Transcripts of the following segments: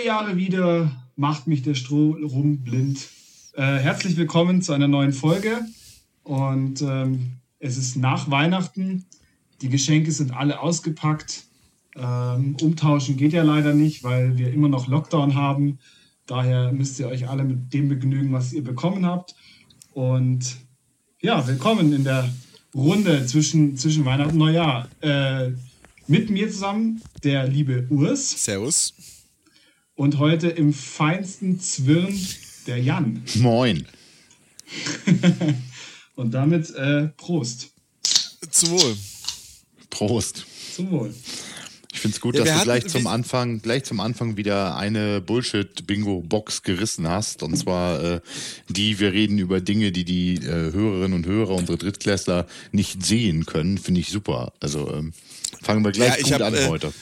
alle Jahre wieder macht mich der Strom blind. Äh, herzlich willkommen zu einer neuen Folge. Und ähm, es ist nach Weihnachten. Die Geschenke sind alle ausgepackt. Ähm, umtauschen geht ja leider nicht, weil wir immer noch Lockdown haben. Daher müsst ihr euch alle mit dem begnügen, was ihr bekommen habt. Und ja, willkommen in der Runde zwischen, zwischen Weihnachten und Neujahr. Äh, mit mir zusammen der liebe Urs. Servus. Und heute im feinsten Zwirn der Jan. Moin. und damit äh, Prost. Zum Wohl. Prost. Zum Wohl. Ich finde es gut, ja, dass du gleich zum Anfang, gleich zum Anfang wieder eine Bullshit-Bingo-Box gerissen hast. Und zwar äh, die, wir reden über Dinge, die die äh, Hörerinnen und Hörer, unsere Drittklässler nicht sehen können. Finde ich super. Also ähm, fangen wir gleich ja, gut hab, an äh, heute.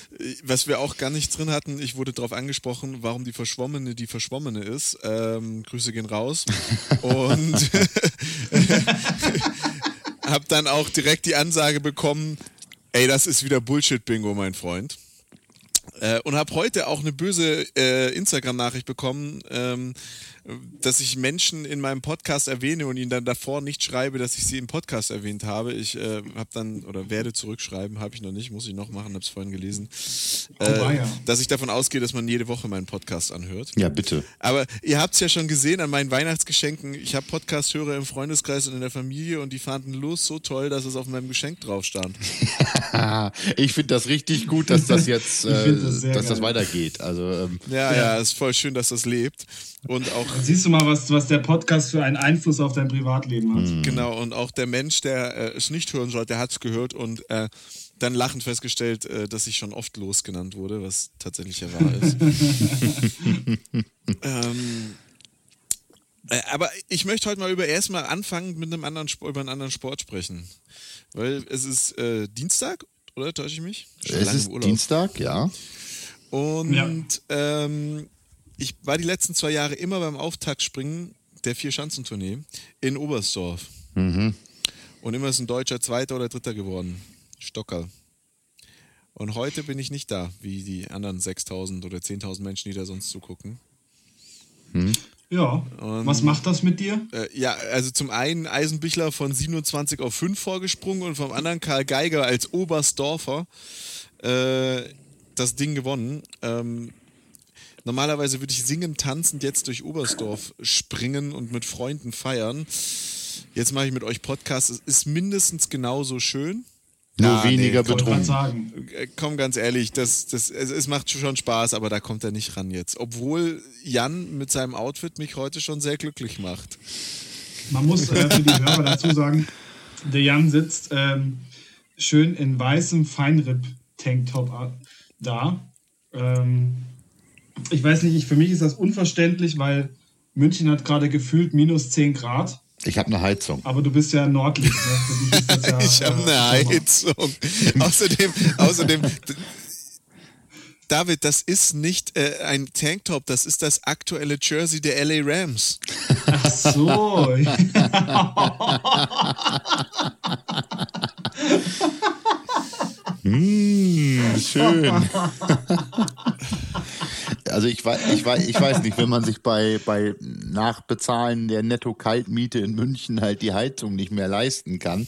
Was wir auch gar nicht drin hatten, ich wurde darauf angesprochen, warum die Verschwommene die Verschwommene ist. Ähm, Grüße gehen raus. und habe dann auch direkt die Ansage bekommen, Ey, das ist wieder Bullshit-Bingo, mein Freund. Äh, und habe heute auch eine böse äh, Instagram-Nachricht bekommen, ähm, dass ich Menschen in meinem Podcast erwähne und ihnen dann davor nicht schreibe, dass ich sie im Podcast erwähnt habe. Ich äh, habe dann oder werde zurückschreiben, habe ich noch nicht, muss ich noch machen, habe es vorhin gelesen, äh, oh, ja. dass ich davon ausgehe, dass man jede Woche meinen Podcast anhört. Ja, bitte. Aber ihr habt es ja schon gesehen an meinen Weihnachtsgeschenken. Ich habe Podcast-Hörer im Freundeskreis und in der Familie und die fanden los so toll, dass es auf meinem Geschenk drauf stand. ich finde das richtig gut, dass das jetzt, äh, das dass das weitergeht. Also ähm, ja, ja, ja, ist voll schön, dass das lebt. Und auch. Dann siehst du mal, was, was der Podcast für einen Einfluss auf dein Privatleben hat. Mhm. Genau, und auch der Mensch, der äh, es nicht hören soll, der hat es gehört und äh, dann lachend festgestellt, äh, dass ich schon oft los genannt wurde, was tatsächlich ja wahr ist. ähm, äh, aber ich möchte heute mal über erstmal anfangen mit einem anderen über einen anderen Sport sprechen. Weil es ist äh, Dienstag, oder täusche ich mich? Schon es ist Dienstag, ja. Und ja. Ähm, ich war die letzten zwei Jahre immer beim Auftaktspringen der Vier-Schanzentournee in Oberstdorf. Mhm. Und immer ist ein Deutscher Zweiter oder Dritter geworden. Stockerl. Und heute bin ich nicht da, wie die anderen 6000 oder 10.000 Menschen, die da sonst zugucken. Mhm. Ja, und, was macht das mit dir? Äh, ja, also zum einen Eisenbichler von 27 auf 5 vorgesprungen und vom anderen Karl Geiger als Oberstdorfer äh, das Ding gewonnen. Ähm, Normalerweise würde ich singend, tanzend jetzt durch Oberstdorf springen und mit Freunden feiern. Jetzt mache ich mit euch Podcast. Es ist mindestens genauso schön. Nur ah, weniger nee, betrunken. Äh, komm, ganz ehrlich, das, das, es, es, macht schon Spaß, aber da kommt er nicht ran jetzt. Obwohl Jan mit seinem Outfit mich heute schon sehr glücklich macht. Man muss äh, für die Hörer dazu sagen, der Jan sitzt ähm, schön in weißem Feinripp-Tanktop äh, da. Ähm, ich weiß nicht, ich, für mich ist das unverständlich, weil München hat gerade gefühlt minus 10 Grad. Ich habe eine Heizung. Aber du bist ja nördlich. Ne? Ja, ich habe äh, eine Heizung. außerdem, außerdem, David, das ist nicht äh, ein Tanktop, das ist das aktuelle Jersey der LA Rams. Ach so. mmh, schön. Also ich weiß, ich weiß, ich weiß nicht, wenn man sich bei, bei Nachbezahlen der Netto-Kaltmiete in München halt die Heizung nicht mehr leisten kann,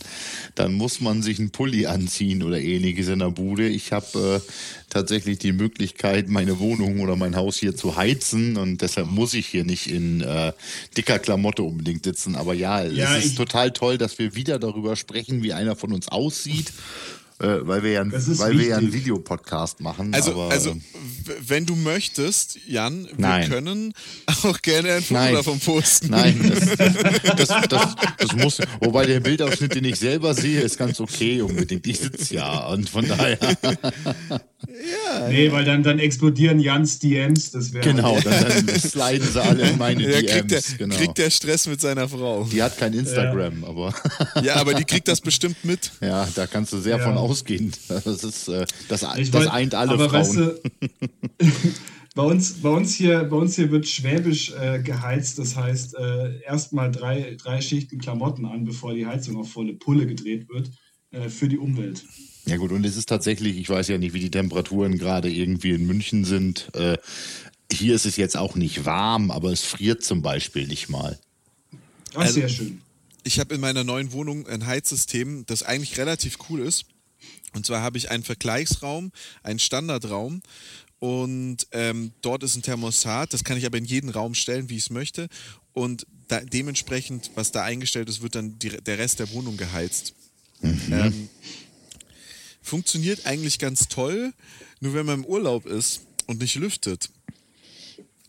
dann muss man sich einen Pulli anziehen oder ähnliches in der Bude. Ich habe äh, tatsächlich die Möglichkeit, meine Wohnung oder mein Haus hier zu heizen und deshalb muss ich hier nicht in äh, dicker Klamotte unbedingt sitzen. Aber ja, ja es ist total toll, dass wir wieder darüber sprechen, wie einer von uns aussieht äh, weil wir ja, weil wir ja einen Videopodcast machen. Also, aber, also wenn du möchtest, Jan, wir Nein. können auch gerne ein Foto davon posten. Nein, das, das, das, das, muss, wobei der Bildausschnitt, den ich selber sehe, ist ganz okay unbedingt. Ich sitze ja und von daher. Ja, nee, ja. weil dann, dann explodieren Jans DMs. Das genau, dann, dann sliden sie alle in meine ja, DMs. Kriegt der, genau. kriegt der Stress mit seiner Frau. Die hat kein Instagram, ja. aber. ja, aber die kriegt das bestimmt mit. Ja, da kannst du sehr von ausgehen. Das ist äh, das, das wollt, eint alle Frauen. Weißt du, bei uns, bei, uns hier, bei uns hier wird schwäbisch äh, geheizt. Das heißt, äh, erstmal drei, drei Schichten Klamotten an, bevor die Heizung auf volle Pulle gedreht wird. Äh, für die Umwelt. Ja gut, und es ist tatsächlich, ich weiß ja nicht, wie die Temperaturen gerade irgendwie in München sind. Äh, ich hier ist es jetzt auch nicht warm, aber es friert zum Beispiel nicht mal. Ach, also, sehr schön. Ich habe in meiner neuen Wohnung ein Heizsystem, das eigentlich relativ cool ist. Und zwar habe ich einen Vergleichsraum, einen Standardraum und ähm, dort ist ein Thermostat, das kann ich aber in jeden Raum stellen, wie ich es möchte. Und da, dementsprechend, was da eingestellt ist, wird dann die, der Rest der Wohnung geheizt. Mhm. Ähm, funktioniert eigentlich ganz toll, nur wenn man im Urlaub ist und nicht lüftet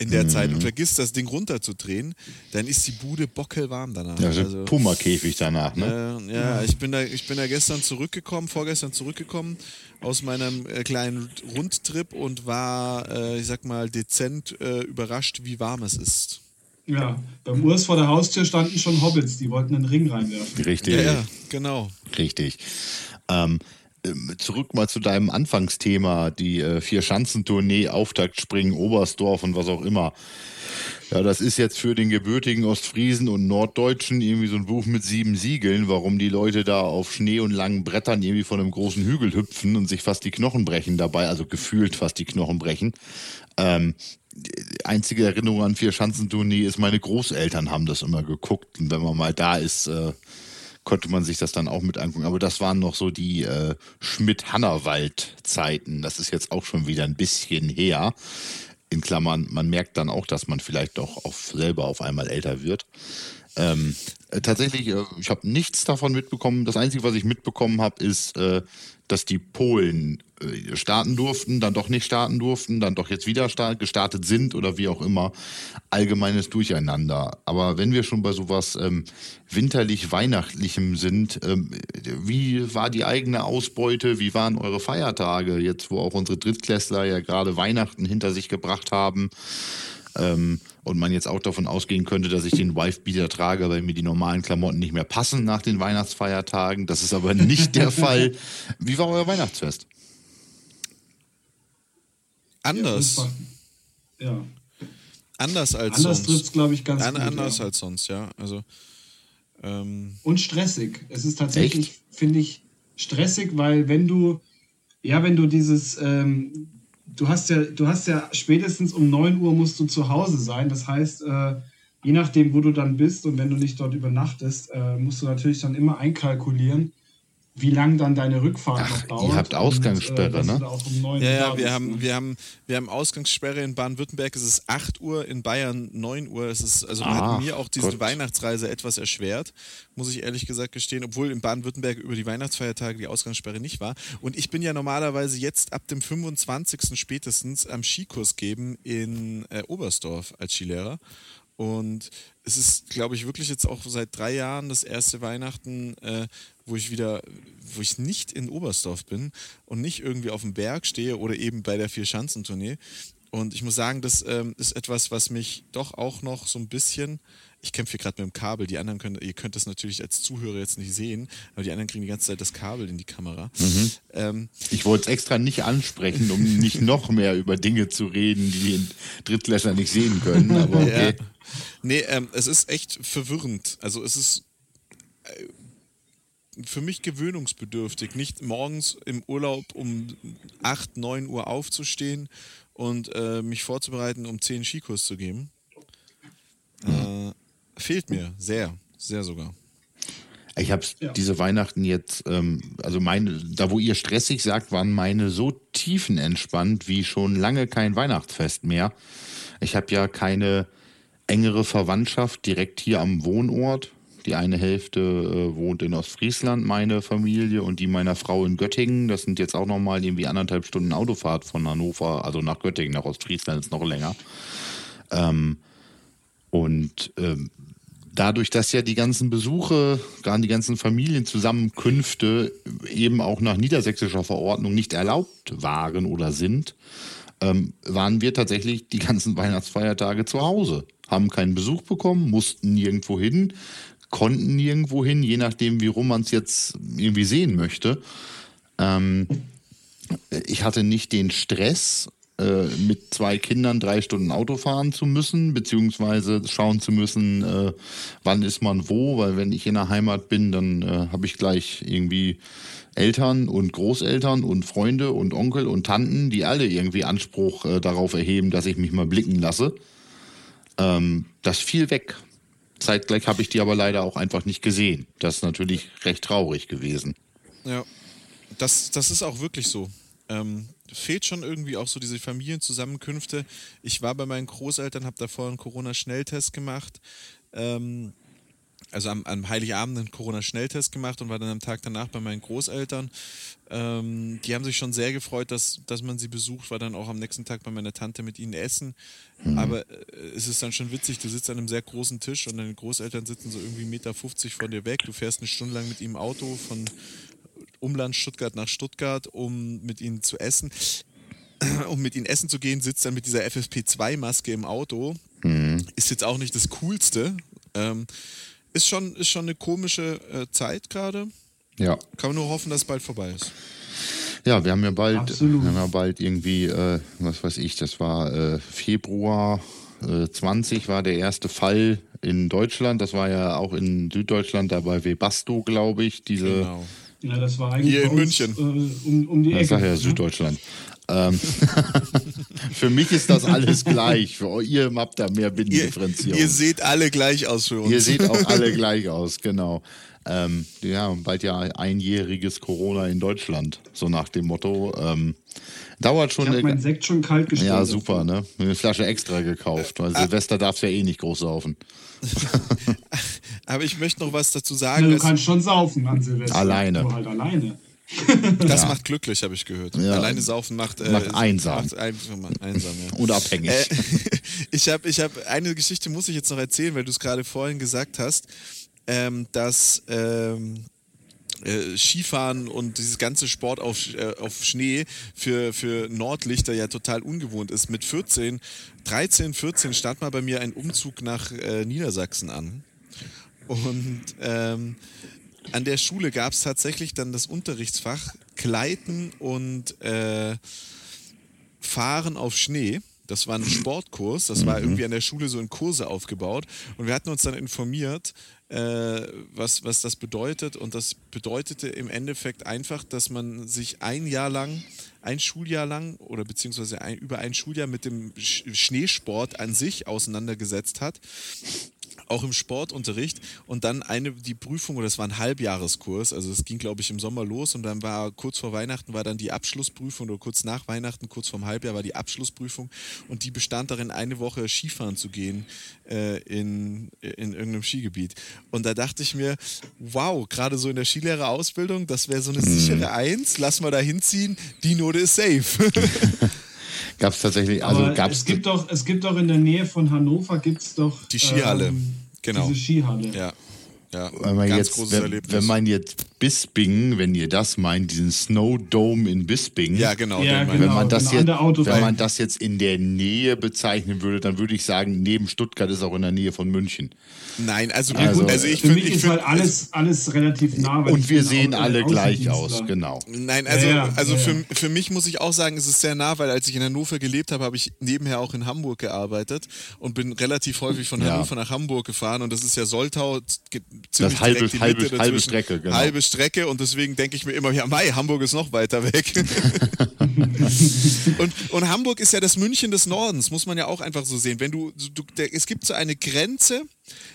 in der mhm. Zeit und vergisst, das Ding runterzudrehen, dann ist die Bude bockelwarm danach. Ja, also, also Puma-Käfig danach, ne? Äh, ja, ich bin da, ich bin da gestern zurückgekommen, vorgestern zurückgekommen aus meinem äh, kleinen Rundtrip und war, äh, ich sag mal, dezent äh, überrascht, wie warm es ist. Ja, beim Urs vor der Haustür standen schon Hobbits, die wollten einen Ring reinwerfen. Richtig. Ja, ja genau. Richtig. Ähm, zurück mal zu deinem Anfangsthema, die äh, Vier-Schanzentournee, Auftaktspringen, Oberstdorf und was auch immer. Ja, das ist jetzt für den gebürtigen Ostfriesen und Norddeutschen irgendwie so ein Buch mit sieben Siegeln, warum die Leute da auf Schnee und langen Brettern irgendwie von einem großen Hügel hüpfen und sich fast die Knochen brechen dabei, also gefühlt fast die Knochen brechen. Ähm, einzige Erinnerung an Vier-Schanzentournee ist, meine Großeltern haben das immer geguckt und wenn man mal da ist, äh, konnte man sich das dann auch mit angucken. Aber das waren noch so die äh, Schmidt-Hannawald-Zeiten. Das ist jetzt auch schon wieder ein bisschen her. In Klammern, man merkt dann auch, dass man vielleicht doch auch selber auf einmal älter wird. Ähm, äh, tatsächlich, äh, ich habe nichts davon mitbekommen. Das Einzige, was ich mitbekommen habe, ist, äh, dass die Polen äh, starten durften, dann doch nicht starten durften, dann doch jetzt wieder start, gestartet sind oder wie auch immer. Allgemeines Durcheinander. Aber wenn wir schon bei sowas ähm, winterlich-weihnachtlichem sind, ähm, wie war die eigene Ausbeute? Wie waren eure Feiertage jetzt, wo auch unsere Drittklässler ja gerade Weihnachten hinter sich gebracht haben? Ähm, und man jetzt auch davon ausgehen könnte, dass ich den Wife-Beater trage, weil mir die normalen Klamotten nicht mehr passen nach den Weihnachtsfeiertagen. Das ist aber nicht der Fall. Wie war euer Weihnachtsfest? Anders. Ja. Anders als anders sonst. trifft es, glaube ich, ganz An, gut. Anders ja. als sonst, ja. Also, ähm Und stressig. Es ist tatsächlich, finde ich, stressig, weil wenn du, ja, wenn du dieses, ähm, du hast ja, du hast ja spätestens um 9 Uhr musst du zu Hause sein. Das heißt, äh, je nachdem, wo du dann bist und wenn du nicht dort übernachtest, äh, musst du natürlich dann immer einkalkulieren, wie lang dann deine Rückfahrt Ach, noch dauert. Ihr habt Ausgangssperre, und, äh, ne? Um ja, ja, wir, haben, ne? wir, haben, wir haben Ausgangssperre in Baden-Württemberg, es ist 8 Uhr, in Bayern 9 Uhr. Es ist, also ah, hat mir auch diese Gott. Weihnachtsreise etwas erschwert, muss ich ehrlich gesagt gestehen, obwohl in Baden-Württemberg über die Weihnachtsfeiertage die Ausgangssperre nicht war. Und ich bin ja normalerweise jetzt ab dem 25. spätestens am Skikurs geben in äh, Oberstdorf als Skilehrer. Und es ist, glaube ich, wirklich jetzt auch seit drei Jahren das erste Weihnachten, äh, wo ich wieder, wo ich nicht in Oberstdorf bin und nicht irgendwie auf dem Berg stehe oder eben bei der Vier-Schanzentournee. Und ich muss sagen, das ähm, ist etwas, was mich doch auch noch so ein bisschen. Ich kämpfe hier gerade mit dem Kabel. Die anderen können, ihr könnt das natürlich als Zuhörer jetzt nicht sehen, aber die anderen kriegen die ganze Zeit das Kabel in die Kamera. Mhm. Ähm, ich wollte es extra nicht ansprechen, um nicht noch mehr über Dinge zu reden, die die Drittklässler nicht sehen können. Aber okay. Ja. Nee, ähm, es ist echt verwirrend. Also es ist äh, für mich gewöhnungsbedürftig, nicht morgens im Urlaub um 8, 9 Uhr aufzustehen und äh, mich vorzubereiten, um 10 Skikurs zu geben. Äh, fehlt mir sehr, sehr sogar. Ich habe ja. diese Weihnachten jetzt, ähm, also meine, da wo ihr stressig sagt, waren meine so tiefenentspannt wie schon lange kein Weihnachtsfest mehr. Ich habe ja keine engere Verwandtschaft direkt hier am Wohnort. Die eine Hälfte äh, wohnt in Ostfriesland, meine Familie, und die meiner Frau in Göttingen. Das sind jetzt auch nochmal irgendwie anderthalb Stunden Autofahrt von Hannover, also nach Göttingen, nach Ostfriesland ist noch länger. Ähm, und ähm, dadurch, dass ja die ganzen Besuche, gerade die ganzen Familienzusammenkünfte eben auch nach niedersächsischer Verordnung nicht erlaubt waren oder sind, ähm, waren wir tatsächlich die ganzen Weihnachtsfeiertage zu Hause, haben keinen Besuch bekommen, mussten nirgendwo hin, konnten nirgendwo hin, je nachdem, wie rum man es jetzt irgendwie sehen möchte. Ähm, ich hatte nicht den Stress äh, mit zwei Kindern drei Stunden Auto fahren zu müssen, beziehungsweise schauen zu müssen, äh, wann ist man wo, weil wenn ich in der Heimat bin, dann äh, habe ich gleich irgendwie Eltern und Großeltern und Freunde und Onkel und Tanten, die alle irgendwie Anspruch äh, darauf erheben, dass ich mich mal blicken lasse. Ähm, das fiel weg. Zeitgleich habe ich die aber leider auch einfach nicht gesehen. Das ist natürlich recht traurig gewesen. Ja, das, das ist auch wirklich so. Ähm, fehlt schon irgendwie auch so diese Familienzusammenkünfte. Ich war bei meinen Großeltern, habe davor einen Corona-Schnelltest gemacht. Ähm, also am, am Heiligabend einen Corona-Schnelltest gemacht und war dann am Tag danach bei meinen Großeltern. Ähm, die haben sich schon sehr gefreut, dass, dass man sie besucht, war dann auch am nächsten Tag bei meiner Tante mit ihnen essen. Mhm. Aber äh, es ist dann schon witzig, du sitzt an einem sehr großen Tisch und deine Großeltern sitzen so irgendwie 1,50 Meter von dir weg. Du fährst eine Stunde lang mit ihm Auto von Umland Stuttgart nach Stuttgart, um mit ihnen zu essen. Um mit ihnen essen zu gehen, sitzt dann mit dieser FFP2-Maske im Auto. Mhm. Ist jetzt auch nicht das Coolste. Ähm, ist schon, ist schon eine komische äh, Zeit gerade. Ja. Kann man nur hoffen, dass es bald vorbei ist. Ja, wir haben ja bald, wir haben ja bald irgendwie, äh, was weiß ich, das war äh, Februar 20 äh, war der erste Fall in Deutschland. Das war ja auch in Süddeutschland, da bei Webasto, glaube ich, diese. Genau. Ja, das war eigentlich Hier in uns, München. Äh, um, um die Ecke. Ich sag ja ne? Süddeutschland. Ähm, für mich ist das alles gleich. Für euch, ihr habt da mehr Binnendifferenzierung. Ihr, ihr seht alle gleich aus für uns. Ihr seht auch alle gleich aus, genau. Ähm, ja, bald ja einjähriges Corona in Deutschland, so nach dem Motto. Ähm, dauert schon. Ich habe meinen Sekt schon kalt gestellt. Ja, super, ne? Eine Flasche extra gekauft, weil ah. Silvester darfst ja eh nicht groß saufen. Aber ich möchte noch was dazu sagen. Ja, du kannst schon saufen an Silvester. Alleine. Nur halt alleine. Das ja. macht glücklich, habe ich gehört. Ja. Alleine saufen macht, äh, macht einsam. Macht einsam ja. Oder abhängig. Äh, ich habe ich hab, eine Geschichte, muss ich jetzt noch erzählen, weil du es gerade vorhin gesagt hast, ähm, dass ähm, äh, Skifahren und dieses ganze Sport auf, äh, auf Schnee für, für Nordlichter ja total ungewohnt ist. Mit 14, 13, 14 stand mal bei mir ein Umzug nach äh, Niedersachsen an. Und ähm, an der Schule gab es tatsächlich dann das Unterrichtsfach Gleiten und äh, Fahren auf Schnee. Das war ein Sportkurs, das war mhm. irgendwie an der Schule so in Kurse aufgebaut. Und wir hatten uns dann informiert, äh, was, was das bedeutet. Und das bedeutete im Endeffekt einfach, dass man sich ein Jahr lang, ein Schuljahr lang oder beziehungsweise ein, über ein Schuljahr mit dem Schneesport an sich auseinandergesetzt hat auch im Sportunterricht und dann eine die Prüfung oder das war ein Halbjahreskurs, also es ging glaube ich im Sommer los und dann war kurz vor Weihnachten war dann die Abschlussprüfung oder kurz nach Weihnachten, kurz vorm Halbjahr war die Abschlussprüfung und die bestand darin eine Woche Skifahren zu gehen äh, in, in irgendeinem Skigebiet und da dachte ich mir, wow, gerade so in der Skilehrerausbildung, das wäre so eine mhm. sichere Eins, lass mal da hinziehen, die Note ist safe. Gab es tatsächlich, also gab's es gibt doch, es gibt doch in der Nähe von Hannover gibt es doch die Skihalle. Ähm, genau. Diese Skihalle. Ja. Ja, wenn man, jetzt, wenn, wenn, man jetzt Bisping, wenn ihr das meint, diesen Snow Dome in Bisping. Ja, genau. Ja, genau wenn, man das genau, jetzt, wenn man das jetzt in der Nähe bezeichnen würde, dann würde ich sagen, neben Stuttgart ist auch in der Nähe von München. Nein, also, also, also ich finde. Für mich ist halt alles, alles relativ nah. Und wir sehen alle gleich aus, genau. Nein, also, ja, ja, also ja, Für, für mich muss ich auch sagen, es ist sehr nah, weil als ich in Hannover gelebt habe, habe ich nebenher auch in Hamburg gearbeitet und bin relativ häufig von Hannover nach Hamburg gefahren und das ist ja Soltau ziemlich das halbe, halbe, halbe Strecke, genau. Halbe Strecke und deswegen denke ich mir immer, ja, Mai, Hamburg ist noch weiter weg. und, und Hamburg ist ja das München des Nordens, muss man ja auch einfach so sehen. Wenn du, du der, es gibt so eine Grenze,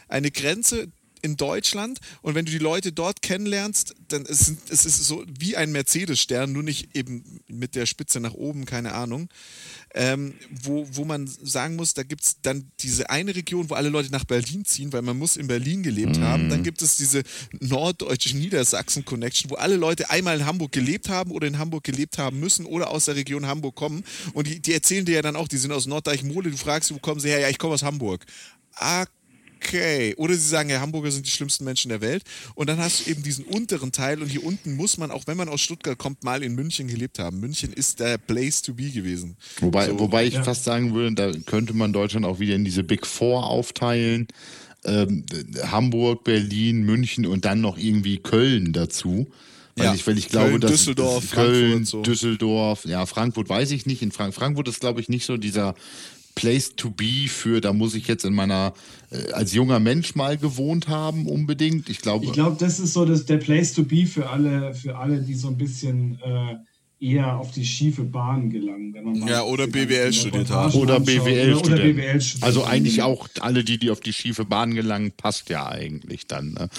eine Grenze in Deutschland und wenn du die Leute dort kennenlernst, dann ist es ist so wie ein Mercedes-Stern, nur nicht eben mit der Spitze nach oben, keine Ahnung. Ähm, wo, wo man sagen muss, da gibt es dann diese eine Region, wo alle Leute nach Berlin ziehen, weil man muss in Berlin gelebt mm. haben. Dann gibt es diese norddeutsche Niedersachsen-Connection, wo alle Leute einmal in Hamburg gelebt haben oder in Hamburg gelebt haben müssen oder aus der Region Hamburg kommen. Und die, die erzählen dir ja dann auch, die sind aus Norddeich-Mole, du fragst, wo kommen sie her? Ja, ich komme aus Hamburg. Ah, okay. Oder sie sagen, ja, Hamburger sind die schlimmsten Menschen der Welt. Und dann hast du eben diesen unteren Teil und hier unten muss man, auch wenn man aus Stuttgart kommt, mal in München gelebt haben. München ist der Place to be gewesen. Wobei, so, wobei ich ja. fast sagen würde, da könnte man Deutschland auch wieder in diese Big Four aufteilen. Ähm, Hamburg, Berlin, München und dann noch irgendwie Köln dazu. Weil Ja. ich, weil ich glaube, Köln, dass Düsseldorf, Köln, Frankfurt, so. Düsseldorf, ja, Frankfurt weiß ich nicht. In Frank Frankfurt ist, glaube ich, nicht so dieser Place to be für, da muss ich jetzt in meiner, äh, als junger Mensch mal gewohnt haben, unbedingt. Ich glaube, Ich glaube, das ist so das, der Place to be für alle, für alle, die so ein bisschen äh, eher auf die schiefe Bahn gelangen. Wenn man mal Ja, oder BWL studiert haben. oder. BWL studiert Also eigentlich auch alle, die, die auf die schiefe Bahn gelangen, passt ja eigentlich dann. Ne?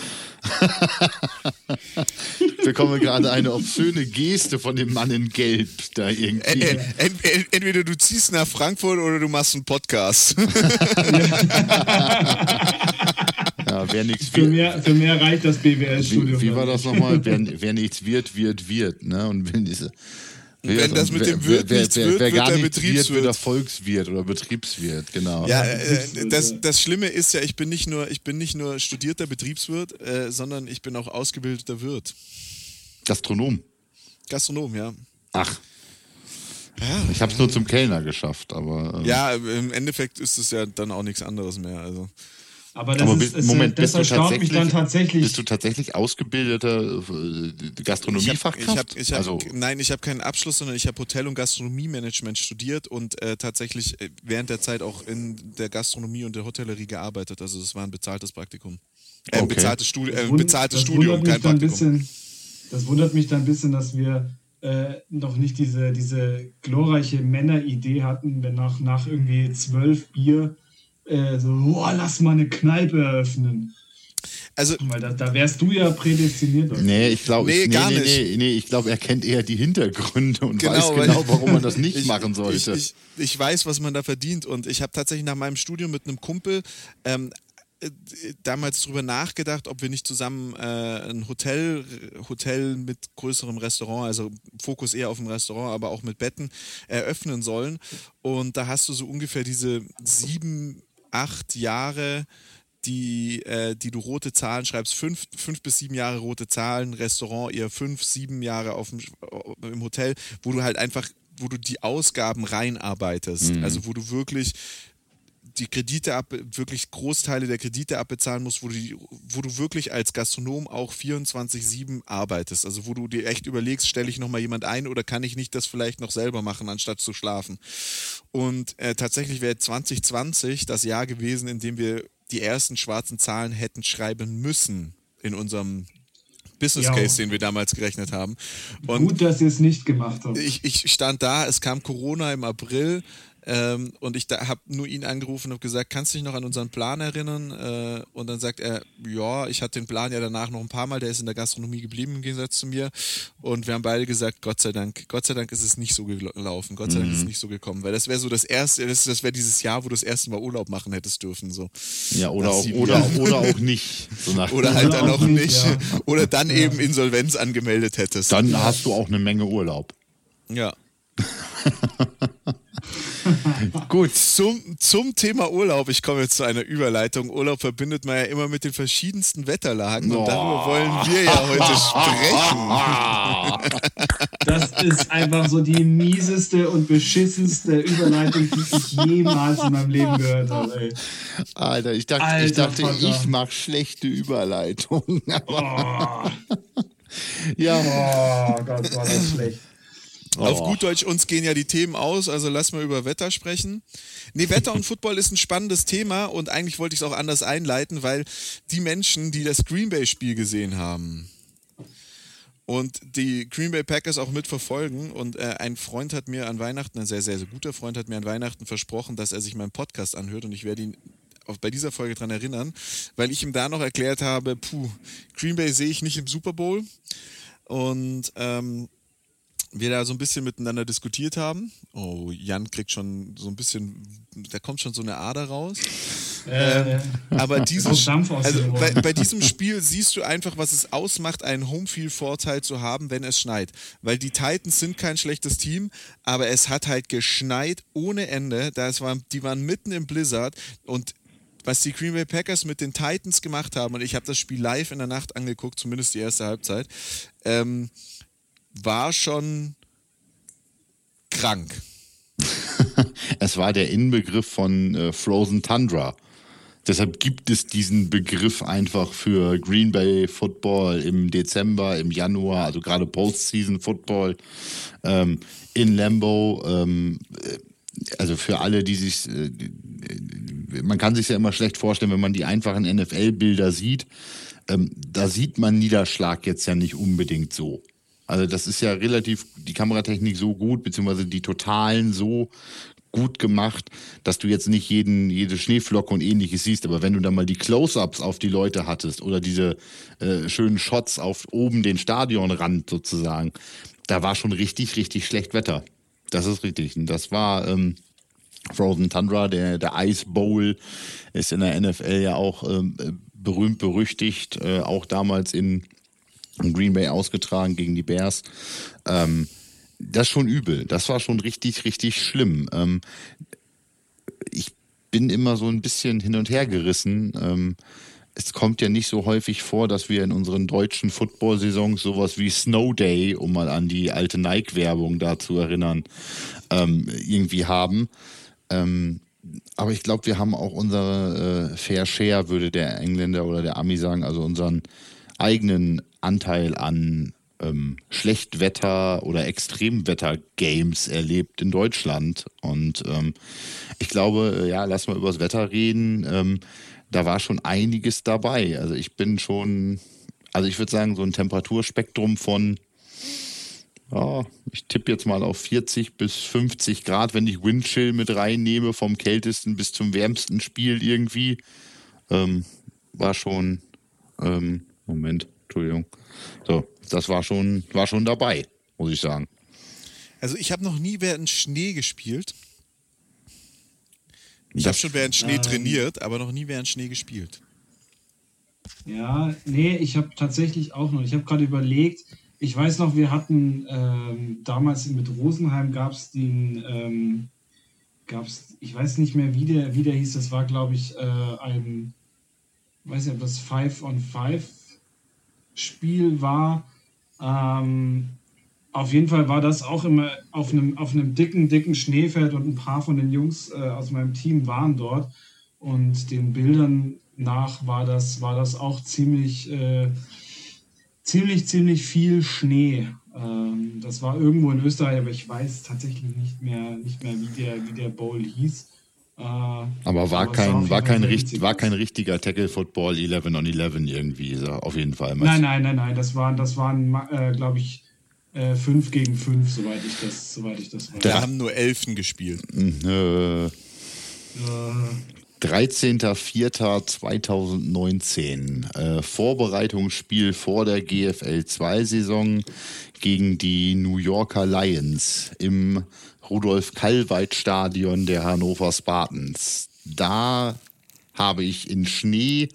Ich bekomme gerade eine obszöne Geste von dem Mann in Gelb da irgendwie. Ä- ä- ent- ent- Entweder du ziehst nach Frankfurt oder du machst einen Podcast. Ja, wer nichts Für wird. mehr, für mehr reicht das BWL-Studium. Wie, wie war das nochmal? Wer, wer nichts wird, wird, wird. Ne? Und wenn, diese, Wenn das mit wer, dem Wirt wer, nichts wer, wird, wer wird gar nichts wird, Betriebswirt. wird er Volkswirt oder Betriebswirt, genau. Ja, Ja, äh, Betriebswirt, das, ja. das Schlimme ist ja, ich bin nicht nur, ich bin nicht nur studierter Betriebswirt, äh, sondern ich bin auch ausgebildeter Wirt. Gastronom. Gastronom, ja. Ach. Ich habe es nur zum Kellner geschafft, aber. ähm, Ja, im Endeffekt ist es ja dann auch nichts anderes mehr. Also. Aber das aber ist, bist, ist, Moment, das bist du, erstaunt mich dann tatsächlich. bist du tatsächlich ausgebildeter äh, Ich hab, Gastronomiefachkraft? ich hab, ich hab, also, nein, ich habe keinen Abschluss, sondern ich habe Hotel- und Gastronomiemanagement studiert und äh, tatsächlich äh, während der Zeit auch in der Gastronomie und der Hotellerie gearbeitet. Also das war ein bezahltes Praktikum. Äh, ein Okay. bezahltes, Studi äh, bezahltes Studium, kein Praktikum. bisschen, Das wundert mich dann ein bisschen, dass wir äh, noch nicht diese, diese glorreiche Männeridee hatten, wenn nach, nach irgendwie zwölf Bier äh, so, boah, lass mal eine Kneipe eröffnen. Also Weil da, da wärst du ja prädestiniert. nee, ich glaube, Nee, nee, gar nee, nicht. nee, nee, ich glaube, er kennt eher die Hintergründe und Genau, weiß genau, warum man das nicht ich, machen sollte. Ich, ich, ich weiß, was man da verdient und ich habe tatsächlich nach meinem Studium mit einem Kumpel ähm, äh, damals drüber nachgedacht, ob wir nicht zusammen äh, ein Hotel, Hotel mit größerem Restaurant, also Fokus eher auf dem Restaurant, aber auch mit Betten eröffnen sollen. Und da hast du so ungefähr diese sieben, acht Jahre, die, äh, die du rote Zahlen schreibst, fünf, fünf bis sieben Jahre rote Zahlen, Restaurant eher fünf, sieben Jahre auf dem, im Hotel, wo du halt einfach, wo du die Ausgaben reinarbeitest. Also wo du wirklich die Kredite ab, wirklich Großteile der Kredite abbezahlen musst, wo du, die, wo du wirklich als Gastronom auch 24-7 arbeitest. Also wo du dir echt überlegst, stelle ich nochmal jemand ein oder kann ich nicht das vielleicht noch selber machen, anstatt zu schlafen. Und äh, tatsächlich wäre 2020 das Jahr gewesen, in dem wir die ersten schwarzen Zahlen hätten schreiben müssen in unserem Business. Case, den wir damals gerechnet haben. Und Gut, dass ihr es nicht gemacht habt. ich, ich stand da, es kam Corona im April ähm, und ich habe nur ihn angerufen und gesagt, kannst du dich noch an unseren Plan erinnern? Äh, und dann sagt er, ja, ich hatte den Plan ja danach noch ein paar Mal, der ist in der Gastronomie geblieben im Gegensatz zu mir. Und wir haben beide gesagt, Gott sei Dank, Gott sei Dank ist es nicht so gelaufen, Gott sei Dank ist es nicht so gekommen, weil das wäre so das erste, das, das wäre dieses Jahr, wo du das erste Mal Urlaub machen hättest dürfen. So. ja, oder auch, oder, Jahren. oder auch nicht. So nach, Oder halt dann auch auch nicht, ja. Oder dann eben Insolvenz angemeldet hättest. dann hast du auch eine Menge Urlaub. ja. Gut. Zum, zum Thema Urlaub, ich komme jetzt zu einer Überleitung. Urlaub verbindet man ja immer mit den verschiedensten Wetterlagen und Oh. darüber wollen wir ja heute sprechen. Das ist einfach so die mieseste und beschissenste Überleitung, die ich jemals in meinem Leben gehört habe. Ey. Alter, ich dachte, ich, Alter dachte, Vater. ich mache schlechte Überleitungen. Oh, ja. oh Gott, war das schlecht. Auf Oh. gut Deutsch, uns gehen ja die Themen aus, also lass mal über Wetter sprechen. Nee, Wetter und Football ist ein spannendes Thema und eigentlich wollte ich es auch anders einleiten, weil die Menschen, die das Green Bay-Spiel gesehen haben und die Green Bay Packers auch mitverfolgen und äh, ein Freund hat mir an Weihnachten, ein sehr, sehr, sehr guter Freund hat mir an Weihnachten versprochen, dass er sich meinen Podcast anhört und ich werde ihn auch bei dieser Folge dran erinnern, weil ich ihm da noch erklärt habe, puh, Green Bay sehe ich nicht im Super Bowl und ähm, wir da so ein bisschen miteinander diskutiert haben. Oh, Jan kriegt schon so ein bisschen, da kommt schon so eine Ader raus. Äh, Aber aus also bei, bei diesem Spiel siehst du einfach, was es ausmacht, einen Homefield-Vorteil zu haben, wenn es schneit. Weil die Titans sind kein schlechtes Team, aber es hat halt geschneit ohne Ende. Das war, die waren mitten im Blizzard und was die Green Bay Packers mit den Titans gemacht haben, und ich habe das Spiel live in der Nacht angeguckt, zumindest die erste Halbzeit, ähm, war schon krank. Es war der Inbegriff von äh, Frozen Tundra. Deshalb gibt es diesen Begriff einfach für Green Bay Football im Dezember, im Januar, also gerade Postseason Football ähm, in Lambo. Ähm, äh, also für alle, die sich, äh, man kann sich ja immer schlecht vorstellen, wenn man die einfachen NFL-Bilder sieht. Ähm, da sieht man Niederschlag jetzt ja nicht unbedingt so. Also das ist ja relativ die Kameratechnik so gut, beziehungsweise die Totalen so gut gemacht, dass du jetzt nicht jeden, jede Schneeflocke und ähnliches siehst. Aber wenn du dann mal die Close-ups auf die Leute hattest oder diese äh, schönen Shots auf oben den Stadionrand sozusagen, da war schon richtig, richtig schlecht Wetter. Das ist richtig. Und das war ähm, Frozen Tundra, der, der Ice Bowl, ist in der NFL ja auch ähm, berühmt berüchtigt, äh, auch damals in Green Bay ausgetragen gegen die Bears. Ähm, das ist schon übel. Das war schon richtig, richtig schlimm. Ähm, ich bin immer so ein bisschen hin und her gerissen. Ähm, es kommt ja nicht so häufig vor, dass wir in unseren deutschen Football-Saisons sowas wie Snow Day, um mal an die alte Nike-Werbung da zu erinnern, ähm, irgendwie haben. Ähm, aber ich glaube, wir haben auch unsere äh, Fair Share, würde der Engländer oder der Ami sagen, also unseren eigenen Anteil an ähm, Schlechtwetter- oder Extremwetter-Games erlebt in Deutschland. Und ähm, ich glaube, äh, ja, lass mal über das Wetter reden. Ähm, da war schon einiges dabei. Also ich bin schon, also ich würde sagen, so ein Temperaturspektrum von, ja, ich tippe jetzt mal auf 40 bis 50 Grad, wenn ich Windchill mit reinnehme, vom kältesten bis zum wärmsten Spiel irgendwie. Ähm, war schon, ähm, Moment, Entschuldigung. So, das war schon, war schon dabei, muss ich sagen. Also ich habe noch nie während Schnee gespielt. Ich habe schon während Schnee ähm, trainiert, aber noch nie während Schnee gespielt. Ja, nee, ich habe tatsächlich auch noch. Ich habe gerade überlegt, ich weiß noch, wir hatten ähm, damals mit Rosenheim gab es den, ähm, gab es, ich weiß nicht mehr, wie der, wie der hieß, das war, glaube ich, äh, ein, weiß nicht, ob das Five on Five Spiel war. Ähm, auf jeden Fall war das auch immer auf einem, auf einem dicken, dicken Schneefeld und ein paar von den Jungs äh, aus meinem Team waren dort. Und den Bildern nach war das, war das auch ziemlich, äh, ziemlich, ziemlich viel Schnee. Ähm, das war irgendwo in Österreich, aber ich weiß tatsächlich nicht mehr, nicht mehr wie, der, wie der Bowl hieß. Äh, aber war aber kein, war kein, richt, war kein richtiger Tackle-Football 11 on 11 irgendwie, auf jeden Fall. Nein, nein, nein, nein, das waren, das waren äh, glaube ich, 5 äh, gegen 5, soweit ich das, soweit ich das weiß. Da haben nur Elfen gespielt. Äh, äh. 13.04.2019. Äh, Vorbereitungsspiel vor der GFL 2-Saison gegen die New Yorker Lions im Rudolf-Kallweit-Stadion der Hannover Spartans. Da habe ich in Schnee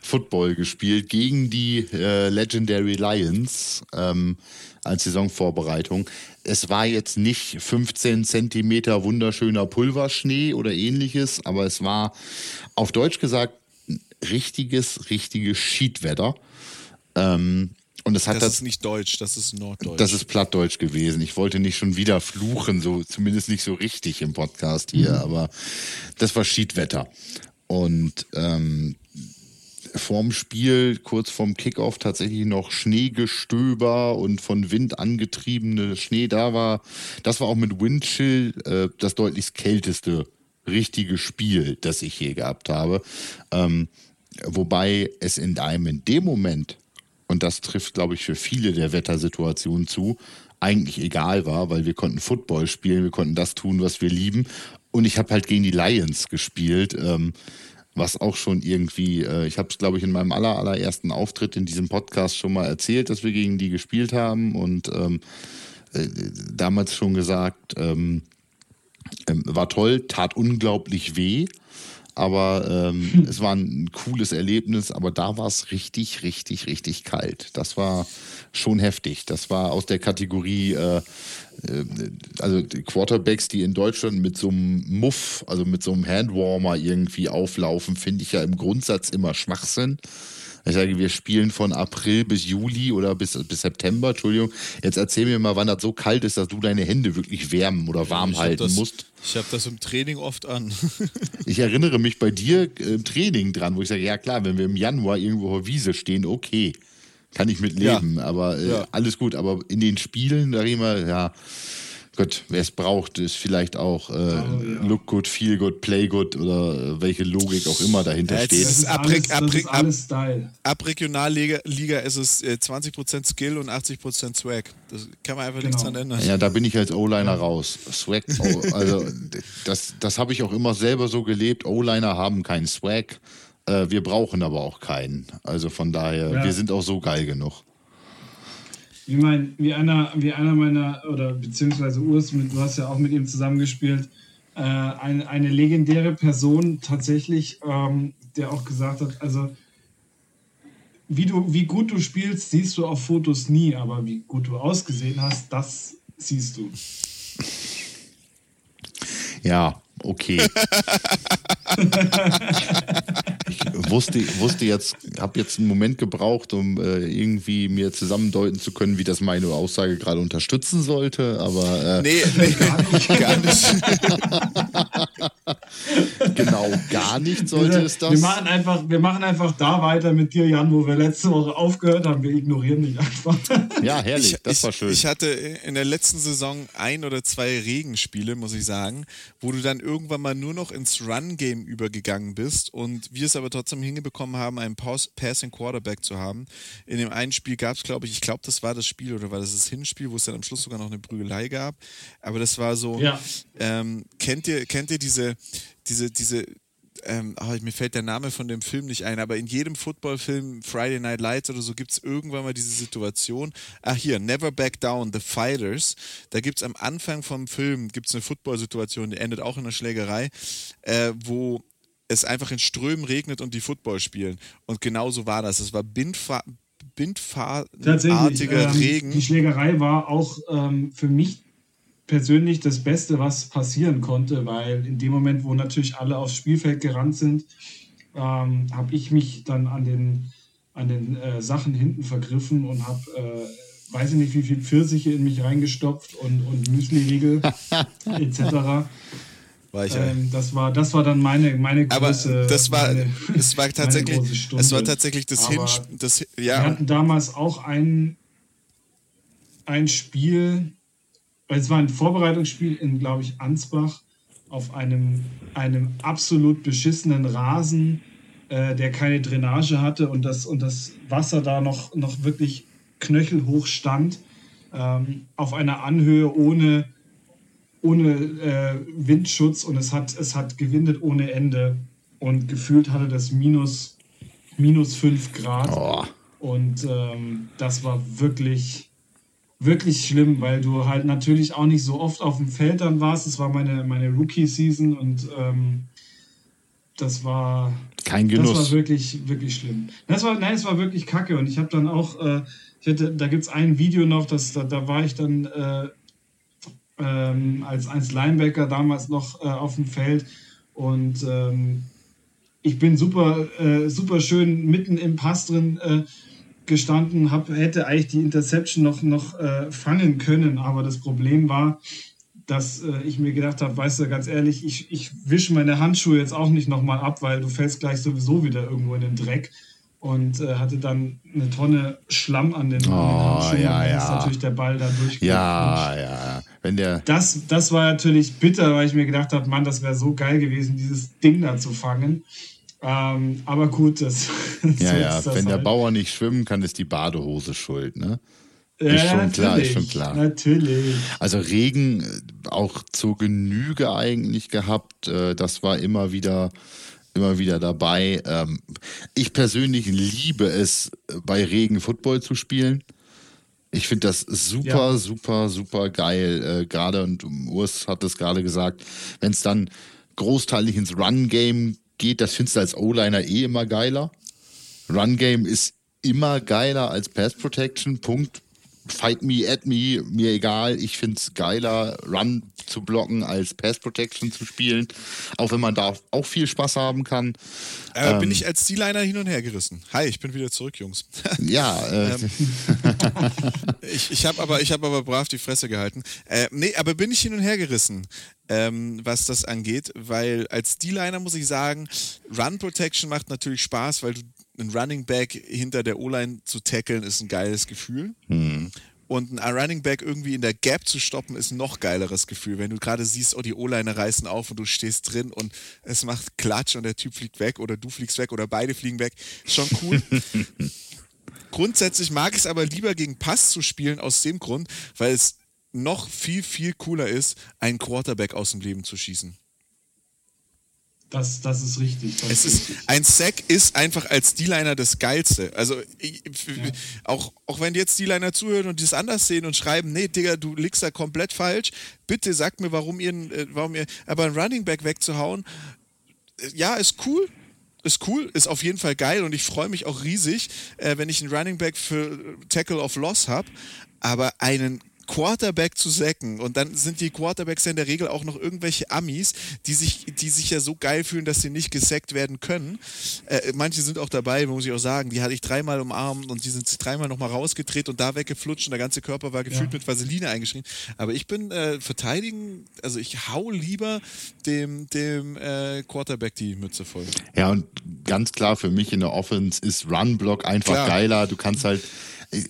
Football gespielt gegen die äh, Legendary Lions ähm, als Saisonvorbereitung. Es war jetzt nicht 15 Zentimeter wunderschöner Pulverschnee oder ähnliches, aber es war auf Deutsch gesagt richtiges, richtiges Schiedwetter. Ähm, und das hat das, das ist nicht Deutsch, das ist Norddeutsch. Das ist Plattdeutsch gewesen. Ich wollte nicht schon wieder fluchen, so zumindest nicht so richtig im Podcast hier, mhm. aber das war Schiedwetter. Und ähm, vorm Spiel, kurz vorm Kickoff, tatsächlich noch Schneegestöber und von Wind angetriebene Schnee da war. Das war auch mit Windchill äh, das deutlich kälteste richtige Spiel, das ich je gehabt habe. Ähm, wobei es in einem in dem Moment und das trifft, glaube ich, für viele der Wettersituationen zu, eigentlich egal war, weil wir konnten Football spielen, wir konnten das tun, was wir lieben. Und ich habe halt gegen die Lions gespielt, ähm, was auch schon irgendwie, äh, ich habe es, glaube ich, in meinem aller, allerersten Auftritt in diesem Podcast schon mal erzählt, dass wir gegen die gespielt haben und ähm, äh, damals schon gesagt, ähm, ähm war toll, tat unglaublich weh. Aber ähm, hm. es war ein cooles Erlebnis, aber da war es richtig, richtig, richtig kalt. Das war schon heftig. Das war aus der Kategorie, äh, äh, also Quarterbacks, die in Deutschland mit so einem Muff, also mit so einem Handwarmer irgendwie auflaufen, finde ich ja im Grundsatz immer Schwachsinn. Ich sage, wir spielen von April bis Juli oder bis, bis September, Entschuldigung. Jetzt erzähl mir mal, wann das so kalt ist, dass du deine Hände wirklich wärmen oder warm Ich halten das, musst. Ich habe das im Training oft an. Ich erinnere mich bei dir äh, im Training dran, wo ich sage, ja klar, wenn wir im Januar irgendwo auf Wiese stehen, okay, kann ich mit leben, aber äh, Ja. alles gut. Aber in den Spielen, da reden wir, ja, Gott, wer es braucht, ist vielleicht auch äh, ja. Look good, Feel good, Play good oder äh, welche Logik auch immer dahinter Ja, steht. Das ist Ab- alles, ab- ist ab- alles Style. Ab Regionalliga Liga ist es äh, 20% Skill und 80% Swag. Das kann man einfach nichts Genau. dran ändern. Ja, da bin ich als O-Liner raus. Swag, oh, also das, das habe ich auch immer selber so gelebt. O-Liner haben keinen Swag. Äh, wir brauchen aber auch keinen. Also von daher, Ja. wir sind auch so geil genug. Wie, mein, wie, einer, wie einer meiner, oder beziehungsweise Urs, du hast ja auch mit ihm zusammengespielt, äh, eine, eine legendäre Person tatsächlich, ähm, der auch gesagt hat, also wie, du, wie gut du spielst, siehst du auf Fotos nie, aber wie gut du ausgesehen hast, das siehst du. Ja, okay. wusste, wusste jetzt, habe jetzt einen Moment gebraucht, um äh, irgendwie mir zusammendeuten zu können, wie das meine Aussage gerade unterstützen sollte, aber äh, Nee, nee, gar nicht. genau gar nicht sollte es wir, das. machen einfach, wir machen einfach da weiter mit dir, Jan, wo wir letzte Woche aufgehört haben. Wir ignorieren dich einfach. Ja, herrlich, Ich, das ich, war schön. Ich hatte in der letzten Saison ein oder zwei Regenspiele, muss ich sagen, wo du dann irgendwann mal nur noch ins Run-Game übergegangen bist und wir es aber trotzdem hingebekommen haben, einen Pass Passing Quarterback zu haben. In dem einen Spiel gab es, glaube ich, ich glaube, das war das Spiel oder war das das Hinspiel, wo es dann am Schluss sogar noch eine Prügelei gab. Aber das war so, Ja. ähm, kennt ihr, kennt ihr diese, diese, diese, ähm, ah, mir fällt der Name von dem Film nicht ein, aber in jedem Footballfilm, Friday Night Lights oder so, gibt es irgendwann mal diese Situation. Ach hier, Never Back Down, The Fighters. Da gibt es am Anfang vom Film gibt's eine Football-Situation, die endet auch in einer Schlägerei, äh, wo es einfach in Strömen regnet und die Football spielen. Und genau so war das. Es war Bindfa bindfahrtartiger Ähm, Regen. Die Schlägerei war auch ähm, für mich persönlich das Beste, was passieren konnte, weil in dem Moment, wo natürlich alle aufs Spielfeld gerannt sind, ähm, habe ich mich dann an den, an den äh, Sachen hinten vergriffen und habe, äh, weiß ich nicht, wie viel Pfirsiche in mich reingestopft und, und Müsli-Riegel etc. War ich ja. Ähm, das, war, das war dann meine, meine Aber große das war, meine, es war meine tatsächlich, große Stunde. es war tatsächlich das Aber Hinspiel, das, Wir ja, hatten damals auch ein, ein Spiel, es war ein Vorbereitungsspiel in, glaube ich, Ansbach auf einem, einem absolut beschissenen Rasen, äh, der keine Drainage hatte und das, und das Wasser da noch, noch wirklich knöchelhoch stand, ähm, auf einer Anhöhe ohne, ohne äh, Windschutz und es hat, es hat gewindet ohne Ende und gefühlt hatte das minus, minus 5 Grad. Oh. Und ähm, das war wirklich, wirklich schlimm, weil du halt natürlich auch nicht so oft auf dem Feld dann warst. Es war meine, meine Rookie-Season und ähm, das war, Kein das war Genuss. wirklich, wirklich schlimm. Das war, nein, es war wirklich kacke. Und ich habe dann auch, äh, ich hatte, da gibt es ein Video noch, das, da, da war ich dann äh, ähm, als, als Linebacker damals noch äh, auf dem Feld und ähm, ich bin super, äh, super schön mitten im Pass drin äh, gestanden, hab, hätte eigentlich die Interception noch, noch äh, fangen können, aber das Problem war, dass äh, ich mir gedacht habe, weißt du, ganz ehrlich, ich, ich wische meine Handschuhe jetzt auch nicht nochmal ab, weil du fällst gleich sowieso wieder irgendwo in den Dreck und äh, hatte dann eine Tonne Schlamm an den, Oh, Handschuhen ja, und dann ja. ist natürlich der Ball da durchgerutscht. Ja, ja. Wenn der, Das, das war natürlich bitter, weil ich mir gedacht habe, Mann, das wäre so geil gewesen, dieses Ding da zu fangen. Ähm, aber gut, das, so ja, ja, ist das wenn der halt. Bauer nicht schwimmen kann, ist die Badehose schuld, ne? ja, ist schon klar, ist schon klar. Natürlich. Also Regen äh, auch zur Genüge eigentlich gehabt. Äh, Das war immer wieder, immer wieder dabei. Ähm, Ich persönlich liebe es, bei Regen Football zu spielen. Ich finde das super, Ja. super, super geil. Äh, gerade, und Urs hat es gerade gesagt, wenn es dann großteilig ins Run-Game geht, das findest du als O-Liner eh immer geiler. Run-Game ist immer geiler als Pass Protection, Punkt. Fight me, at me, mir egal. Ich finde es geiler, Run zu blocken, als Pass Protection zu spielen. Auch wenn man da auch viel Spaß haben kann. Äh, ähm, bin ich als D-Liner hin und her gerissen. Hi, ich bin wieder zurück, Jungs. Ja. Äh. Ähm, ich ich habe aber, hab aber brav die Fresse gehalten. Äh, nee, aber bin ich hin und her gerissen, ähm, was das angeht, weil als D-Liner muss ich sagen, Run Protection macht natürlich Spaß, weil du einen Running Back hinter der O-Line zu tackeln, ist ein geiles Gefühl. Hm. Und ein Running Back irgendwie in der Gap zu stoppen, ist ein noch geileres Gefühl. Wenn du gerade siehst, oh, die O-Line reißen auf und du stehst drin und es macht Klatsch und der Typ fliegt weg oder du fliegst weg oder beide fliegen weg. Schon cool. Grundsätzlich mag ich es aber lieber gegen Pass zu spielen, aus dem Grund, weil es noch viel, viel cooler ist, einen Quarterback aus dem Leben zu schießen. Das, das ist richtig. Das es ist, ein Sack ist einfach als D-Liner das Geilste. Also ich, ja. auch, auch wenn jetzt D-Liner zuhören und das anders sehen und schreiben, nee, Digga, du liegst da komplett falsch, bitte sagt mir, warum ihr, äh, warum ihr, aber ein Running Back wegzuhauen, äh, ja, ist cool, ist cool, ist auf jeden Fall geil und ich freue mich auch riesig, äh, wenn ich einen Running Back für Tackle of Loss habe. Aber einen Quarterback zu sacken. Und dann sind die Quarterbacks ja in der Regel auch noch irgendwelche Amis, die sich, die sich ja so geil fühlen, dass sie nicht gesackt werden können. Äh, manche sind auch dabei, muss ich auch sagen, die hatte ich dreimal umarmt und die sind dreimal nochmal rausgedreht und da weggeflutscht und der ganze Körper war gefühlt ja. mit Vaseline eingeschrieben. Aber ich bin äh, verteidigen, also ich hau lieber dem, dem äh, Quarterback die Mütze voll. Ja, und ganz klar für mich in der Offense ist Run-Block einfach klar. geiler. Du kannst halt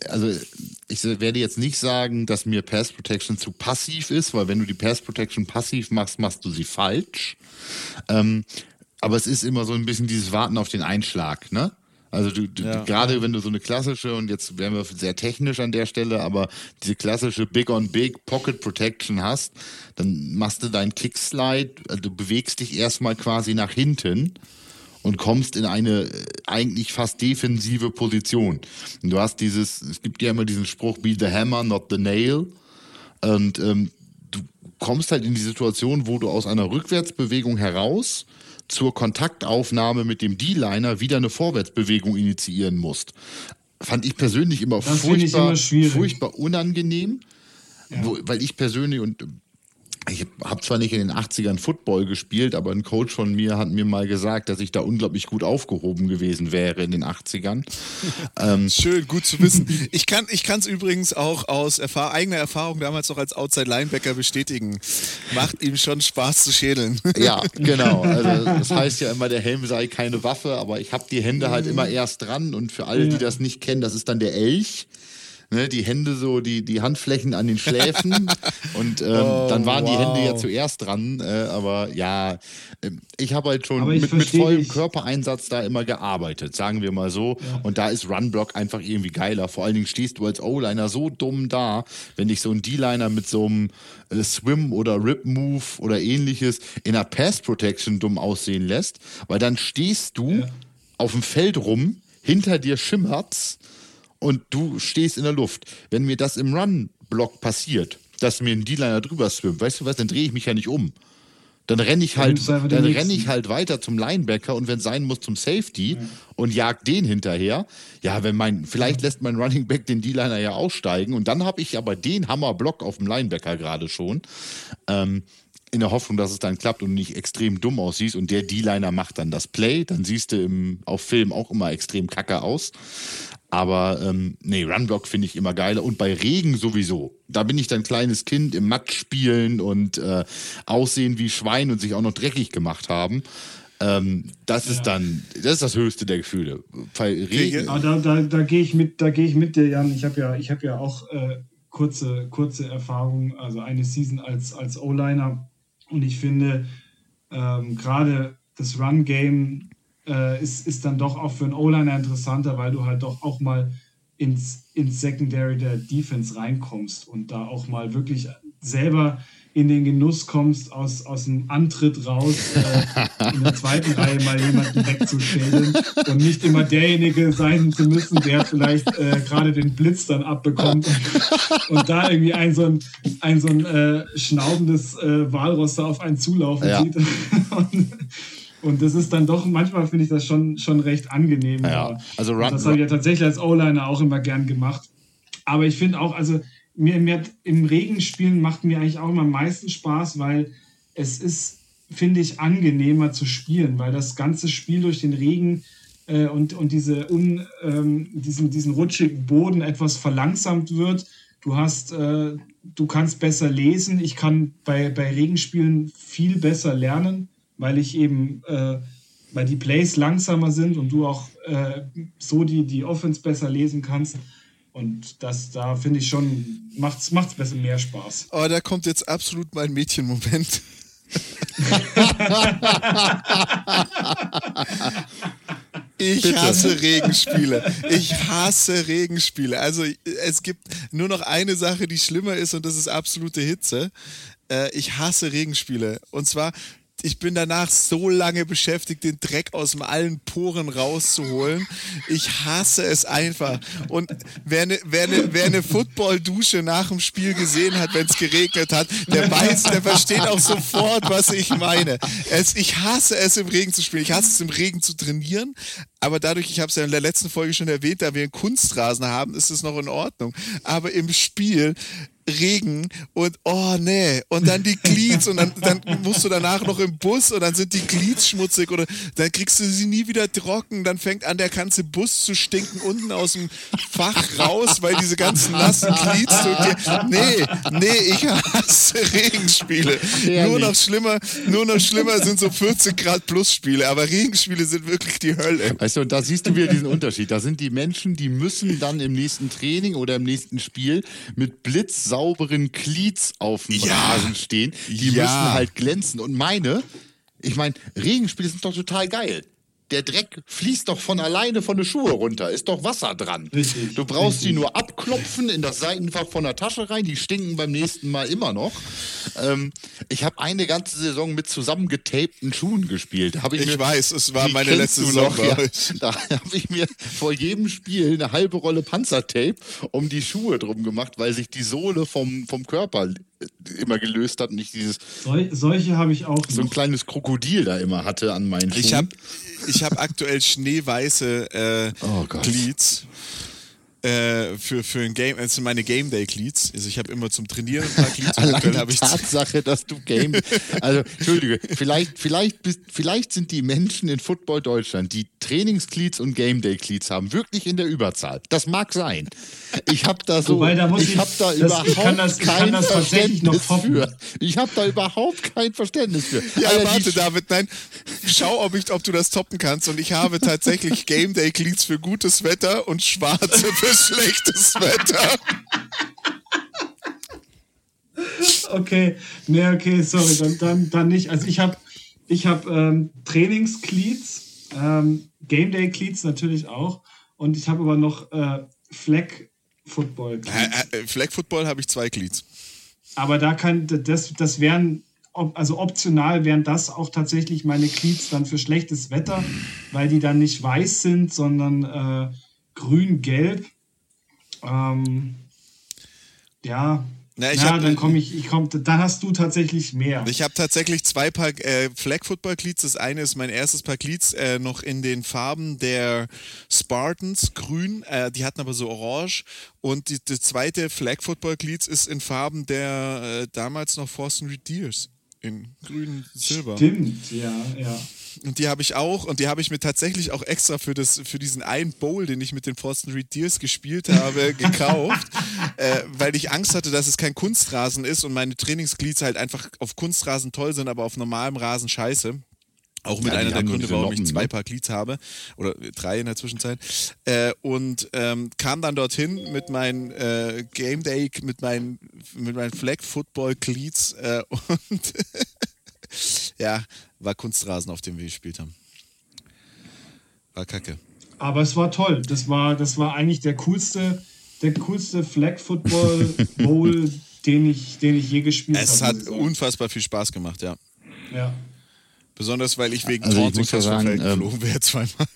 also ich werde jetzt nicht sagen, dass mir Pass Protection zu passiv ist, weil wenn du die Pass Protection passiv machst, machst du sie falsch. Ähm, aber es ist immer so ein bisschen dieses Warten auf den Einschlag, ne? Also du, du ja. gerade wenn du so eine klassische, und jetzt werden wir sehr technisch an der Stelle, aber diese klassische Big on Big Pocket Protection hast, dann machst du deinen Kickslide, also du bewegst dich erstmal quasi nach hinten und kommst in eine äh, eigentlich fast defensive Position. Und du hast dieses, es gibt ja immer diesen Spruch, be the hammer, not the nail. Und ähm, du kommst halt in die Situation, wo du aus einer Rückwärtsbewegung heraus zur Kontaktaufnahme mit dem D-Liner wieder eine Vorwärtsbewegung initiieren musst. Fand ich persönlich immer das furchtbar, immer furchtbar unangenehm. Ja. Wo, weil ich persönlich, und ich habe zwar nicht in den 80ern Football gespielt, aber ein Coach von mir hat mir mal gesagt, dass ich da unglaublich gut aufgehoben gewesen wäre in den 80ern. ähm, Schön, gut zu wissen. Ich kann es übrigens auch aus Erfahr eigener Erfahrung damals noch als Outside Linebacker bestätigen. Macht ihm schon Spaß zu schädeln. ja, genau. Also das heißt ja immer, der Helm sei keine Waffe, aber ich habe die Hände halt immer erst dran und für alle, die das nicht kennen, das ist dann der Elch ne, die Hände so, die, die Handflächen an den Schläfen und ähm, oh, dann waren wow. die Hände ja zuerst dran, äh, aber ja, äh, ich habe halt schon mit, mit vollem dich. Körpereinsatz da immer gearbeitet, sagen wir mal so ja. und da ist Runblock einfach irgendwie geiler, vor allen Dingen stehst du als O-Liner so dumm da, wenn dich so ein D-Liner mit so einem äh, Swim oder Rip Move oder ähnliches in der Pass Protection dumm aussehen lässt, weil dann stehst du ja. auf dem Feld rum, hinter dir schimmert's und du stehst in der Luft. Wenn mir das im Run-Block passiert, dass mir ein D-Liner drüber swimmt, weißt du was, dann drehe ich mich ja nicht um. Dann renne ich halt, dann renne ich halt weiter zum Linebacker und wenn es sein muss zum Safety ja. und jag den hinterher. Ja, wenn mein, vielleicht lässt mein Running Back den D-Liner ja aussteigen und dann habe ich aber den Hammerblock auf dem Linebacker gerade schon. Ähm, in der Hoffnung, dass es dann klappt und nicht extrem dumm aussieht und der D-Liner macht dann das Play, dann siehst du im, auf Film auch immer extrem kacke aus. Aber ähm, nee, Runblock finde ich immer geiler. Und bei Regen sowieso. Da bin ich dann kleines Kind im Matsch spielen und äh, aussehen wie Schwein und sich auch noch dreckig gemacht haben. Ähm, das ja. ist dann, das ist das höchste der Gefühle. Bei Regen. Aber da, da, da gehe ich mit, da gehe ich mit dir, Jan. Ich habe ja, ich habe ja auch äh, kurze, kurze Erfahrung, also eine Season als, als O-Liner. Und ich finde, ähm, gerade das Run-Game äh, ist, ist dann doch auch für einen O-Liner interessanter, weil du halt doch auch mal ins, ins Secondary der Defense reinkommst und da auch mal wirklich selber in den Genuss kommst, aus, aus dem Antritt raus äh, in der zweiten Reihe mal jemanden wegzuschädeln und nicht immer derjenige sein zu müssen, der vielleicht äh, gerade den Blitz dann abbekommt und, und, da irgendwie ein so ein, ein, so ein äh, schnaubendes äh, Walross da auf einen zulaufen ja. sieht. und, und das ist dann doch, manchmal finde ich das schon, schon recht angenehm. Ja, also Run, das habe ich ja tatsächlich als O-Liner auch immer gern gemacht. Aber ich finde auch, also mir, mir im Regen spielen macht mir eigentlich auch immer am meisten Spaß, weil es ist, finde ich, angenehmer zu spielen, weil das ganze Spiel durch den Regen äh, und, und diese un, ähm, diesen, diesen rutschigen Boden etwas verlangsamt wird. Du hast, äh, du kannst besser lesen. Ich kann bei, bei Regenspielen viel besser lernen, weil ich eben, äh, weil die Plays langsamer sind und du auch äh, so die, die Offense besser lesen kannst. Und das, da finde ich schon, macht es besser mehr Spaß. Oh, da kommt jetzt absolut mein Mädchenmoment. Ich Bitte. hasse Regenspiele. Ich hasse Regenspiele. Also es gibt nur noch eine Sache, die schlimmer ist und das ist absolute Hitze. Äh, ich hasse Regenspiele. Und zwar ich bin danach so lange beschäftigt, den Dreck aus allen Poren rauszuholen. Ich hasse es einfach. Und wer eine, wer eine, wer eine Football-Dusche nach dem Spiel gesehen hat, wenn es geregnet hat, der weiß, der versteht auch sofort, was ich meine. Es, ich hasse es, im Regen zu spielen. Ich hasse es, im Regen zu trainieren. Aber dadurch, ich habe es ja in der letzten Folge schon erwähnt, da wir einen Kunstrasen haben, ist es noch in Ordnung. Aber im Spiel, Regen und oh nee und dann die Glieds und dann, dann musst du danach noch im Bus und dann sind die Glieds schmutzig oder dann kriegst du sie nie wieder trocken, dann fängt an der ganze Bus zu stinken unten aus dem Fach raus, weil diese ganzen nassen Glieds so nee, nee, ich hasse Regenspiele. Ja, nur noch schlimmer, nur noch schlimmer sind so 40 Grad plus Spiele, aber Regenspiele sind wirklich die Hölle. Weißt du, da siehst du wieder diesen Unterschied. Da sind die Menschen, die müssen dann im nächsten Training oder im nächsten Spiel mit Blitz sauberen Cleats auf dem ja. Rasen stehen. Die ja. müssen halt glänzen. Und meine, ich meine, Regenspiele sind doch total geil der Dreck fließt doch von alleine von den Schuhe runter. Ist doch Wasser dran. Richtig, du brauchst richtig. die nur abklopfen in das Seitenfach von der Tasche rein. Die stinken beim nächsten Mal immer noch. Ähm, ich habe eine ganze Saison mit zusammengetapten Schuhen gespielt. ich, ich mir, weiß, es war meine letzte Saison. Ja, da habe ich mir vor jedem Spiel eine halbe Rolle Panzertape um die Schuhe drum gemacht, weil sich die Sohle vom, vom Körper immer gelöst hat und nicht dieses. Sol solche habe ich auch. So ein kleines Krokodil da immer hatte an meinen Schuhen. Ich habe ich hab aktuell schneeweiße äh, oh Glieds. Äh, für, für ein Game, das sind meine Game Day Cleats. Also ich habe immer zum Trainieren ein paar Cleats. Allein die Tatsache, dass du Game, also Entschuldige, vielleicht, vielleicht, bist, vielleicht sind die Menschen in Football Deutschland, die Trainingscleats und Game Day Cleats haben, wirklich in der Überzahl. Das mag sein. Ich habe da so, Wobei, da ich, ich habe da das, überhaupt das, kein Verständnis für. Ich habe da überhaupt kein Verständnis für. Ja, Alter, warte, David, nein, schau, ob, ich, ob du das toppen kannst. Und ich habe tatsächlich Game Day Cleats für gutes Wetter und schwarze für schlechtes Wetter. Okay, nee, okay, sorry, dann, dann, dann nicht. Also ich habe ich hab, ähm, Trainingscleats, ähm, Game Day Cleats natürlich auch. Und ich habe aber noch äh, Flag Football. Äh, Flag Football habe ich zwei Cleats. Aber da kann, das, das wären, also optional wären das auch tatsächlich meine Cleats dann für schlechtes Wetter, weil die dann nicht weiß sind, sondern äh, grün-gelb. Ähm, ja, na, ja, hab, dann komme ich, ich komm, dann hast du tatsächlich mehr. Ich habe tatsächlich zwei Paar äh, Flag Football Cleats. Das eine ist mein erstes Paar Cleats äh, noch in den Farben der Spartans, grün. Äh, die hatten aber so orange. Und die, die zweite Flag Football Cleats ist in Farben der äh, damals noch Forsten Reed Deers in grün Silber. Stimmt, ja, ja. Und die habe ich auch und die habe ich mir tatsächlich auch extra für, das, für diesen einen Bowl, den ich mit den Forsten Reed Deers gespielt habe, gekauft, äh, weil ich Angst hatte, dass es kein Kunstrasen ist und meine Trainingsglieds halt einfach auf Kunstrasen toll sind, aber auf normalem Rasen scheiße. Auch mit ja, einer der Gründe, warum ich zwei ne? Paar Cleats habe oder drei in der Zwischenzeit. Äh, und ähm, kam dann dorthin mit meinen äh, Game Day, mit meinen, mit meinen Flag Football Cleats äh, und ja, war Kunstrasen, auf dem wir gespielt haben. War kacke. Aber es war toll. Das war, das war eigentlich der coolste, der coolste Flag Football Bowl, den ich, den ich je gespielt habe. Es hat unfassbar viel Spaß gemacht, ja. Ja. Besonders weil ich wegen also Taunting fast vom Feld ähm, geflogen wäre zweimal.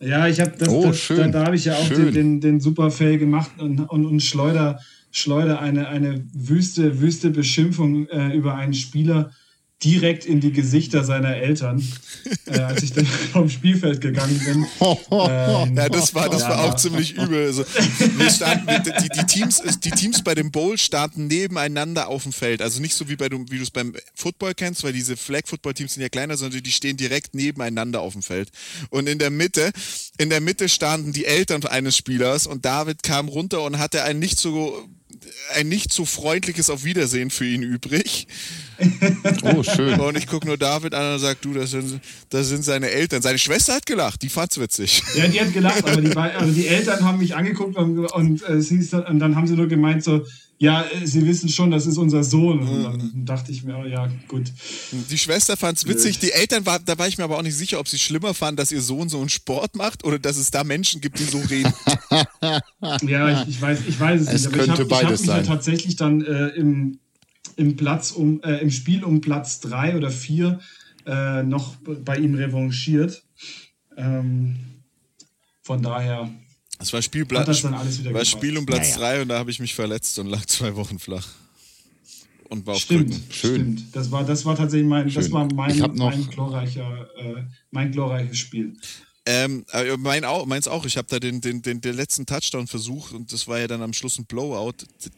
Ja, ich habe das, oh, das da, da habe ich ja auch den, den, den Superfail gemacht und, und, und schleuder, schleuder eine, eine wüste, wüste Beschimpfung äh, über einen Spieler direkt in die Gesichter seiner Eltern, äh, als ich dann vom Spielfeld gegangen bin. Ähm, ja, das war, das ja, war auch ziemlich übel. Also, wir standen, die, die, Teams, die Teams bei dem Bowl standen nebeneinander auf dem Feld. Also nicht so wie, bei, wie du es beim Football kennst, weil diese Flag-Football-Teams sind ja kleiner, sondern die stehen direkt nebeneinander auf dem Feld. Und in der Mitte, in der Mitte standen die Eltern eines Spielers und David kam runter und hatte ein nicht so ein nicht so freundliches Auf Wiedersehen für ihn übrig. Oh, schön. Und ich gucke nur David an und sage, du, das sind, das sind seine Eltern. Seine Schwester hat gelacht, die fand's witzig. Ja, die hat gelacht, aber die, also die Eltern haben mich angeguckt und, und, äh, und dann haben sie nur gemeint so, ja, äh, sie wissen schon, das ist unser Sohn. Und dann dachte ich mir, oh, ja, gut. Die Schwester fand es witzig. Die Eltern, war, da war ich mir aber auch nicht sicher, ob sie schlimmer fanden, dass ihr Sohn so einen Sport macht oder dass es da Menschen gibt, die so reden. ja, ich, ich, weiß, ich weiß es, es nicht. Aber ich habe hab mich ja tatsächlich dann äh, im, im, Platz um, äh, im Spiel um Platz drei oder vier äh, noch bei ihm revanchiert. Ähm, von daher es war Spiel, das war Spiel um Platz 3 naja. und da habe ich mich verletzt und lag zwei Wochen flach. Und war auf stimmt. Schön. Stimmt. Das war, das war tatsächlich mein, das war mein, mein, glorreicher, äh, mein glorreiches Spiel. Ähm, mein auch, meins auch. Ich habe da den, den, den, den letzten Touchdown versucht und das war ja dann am Schluss ein Blowout,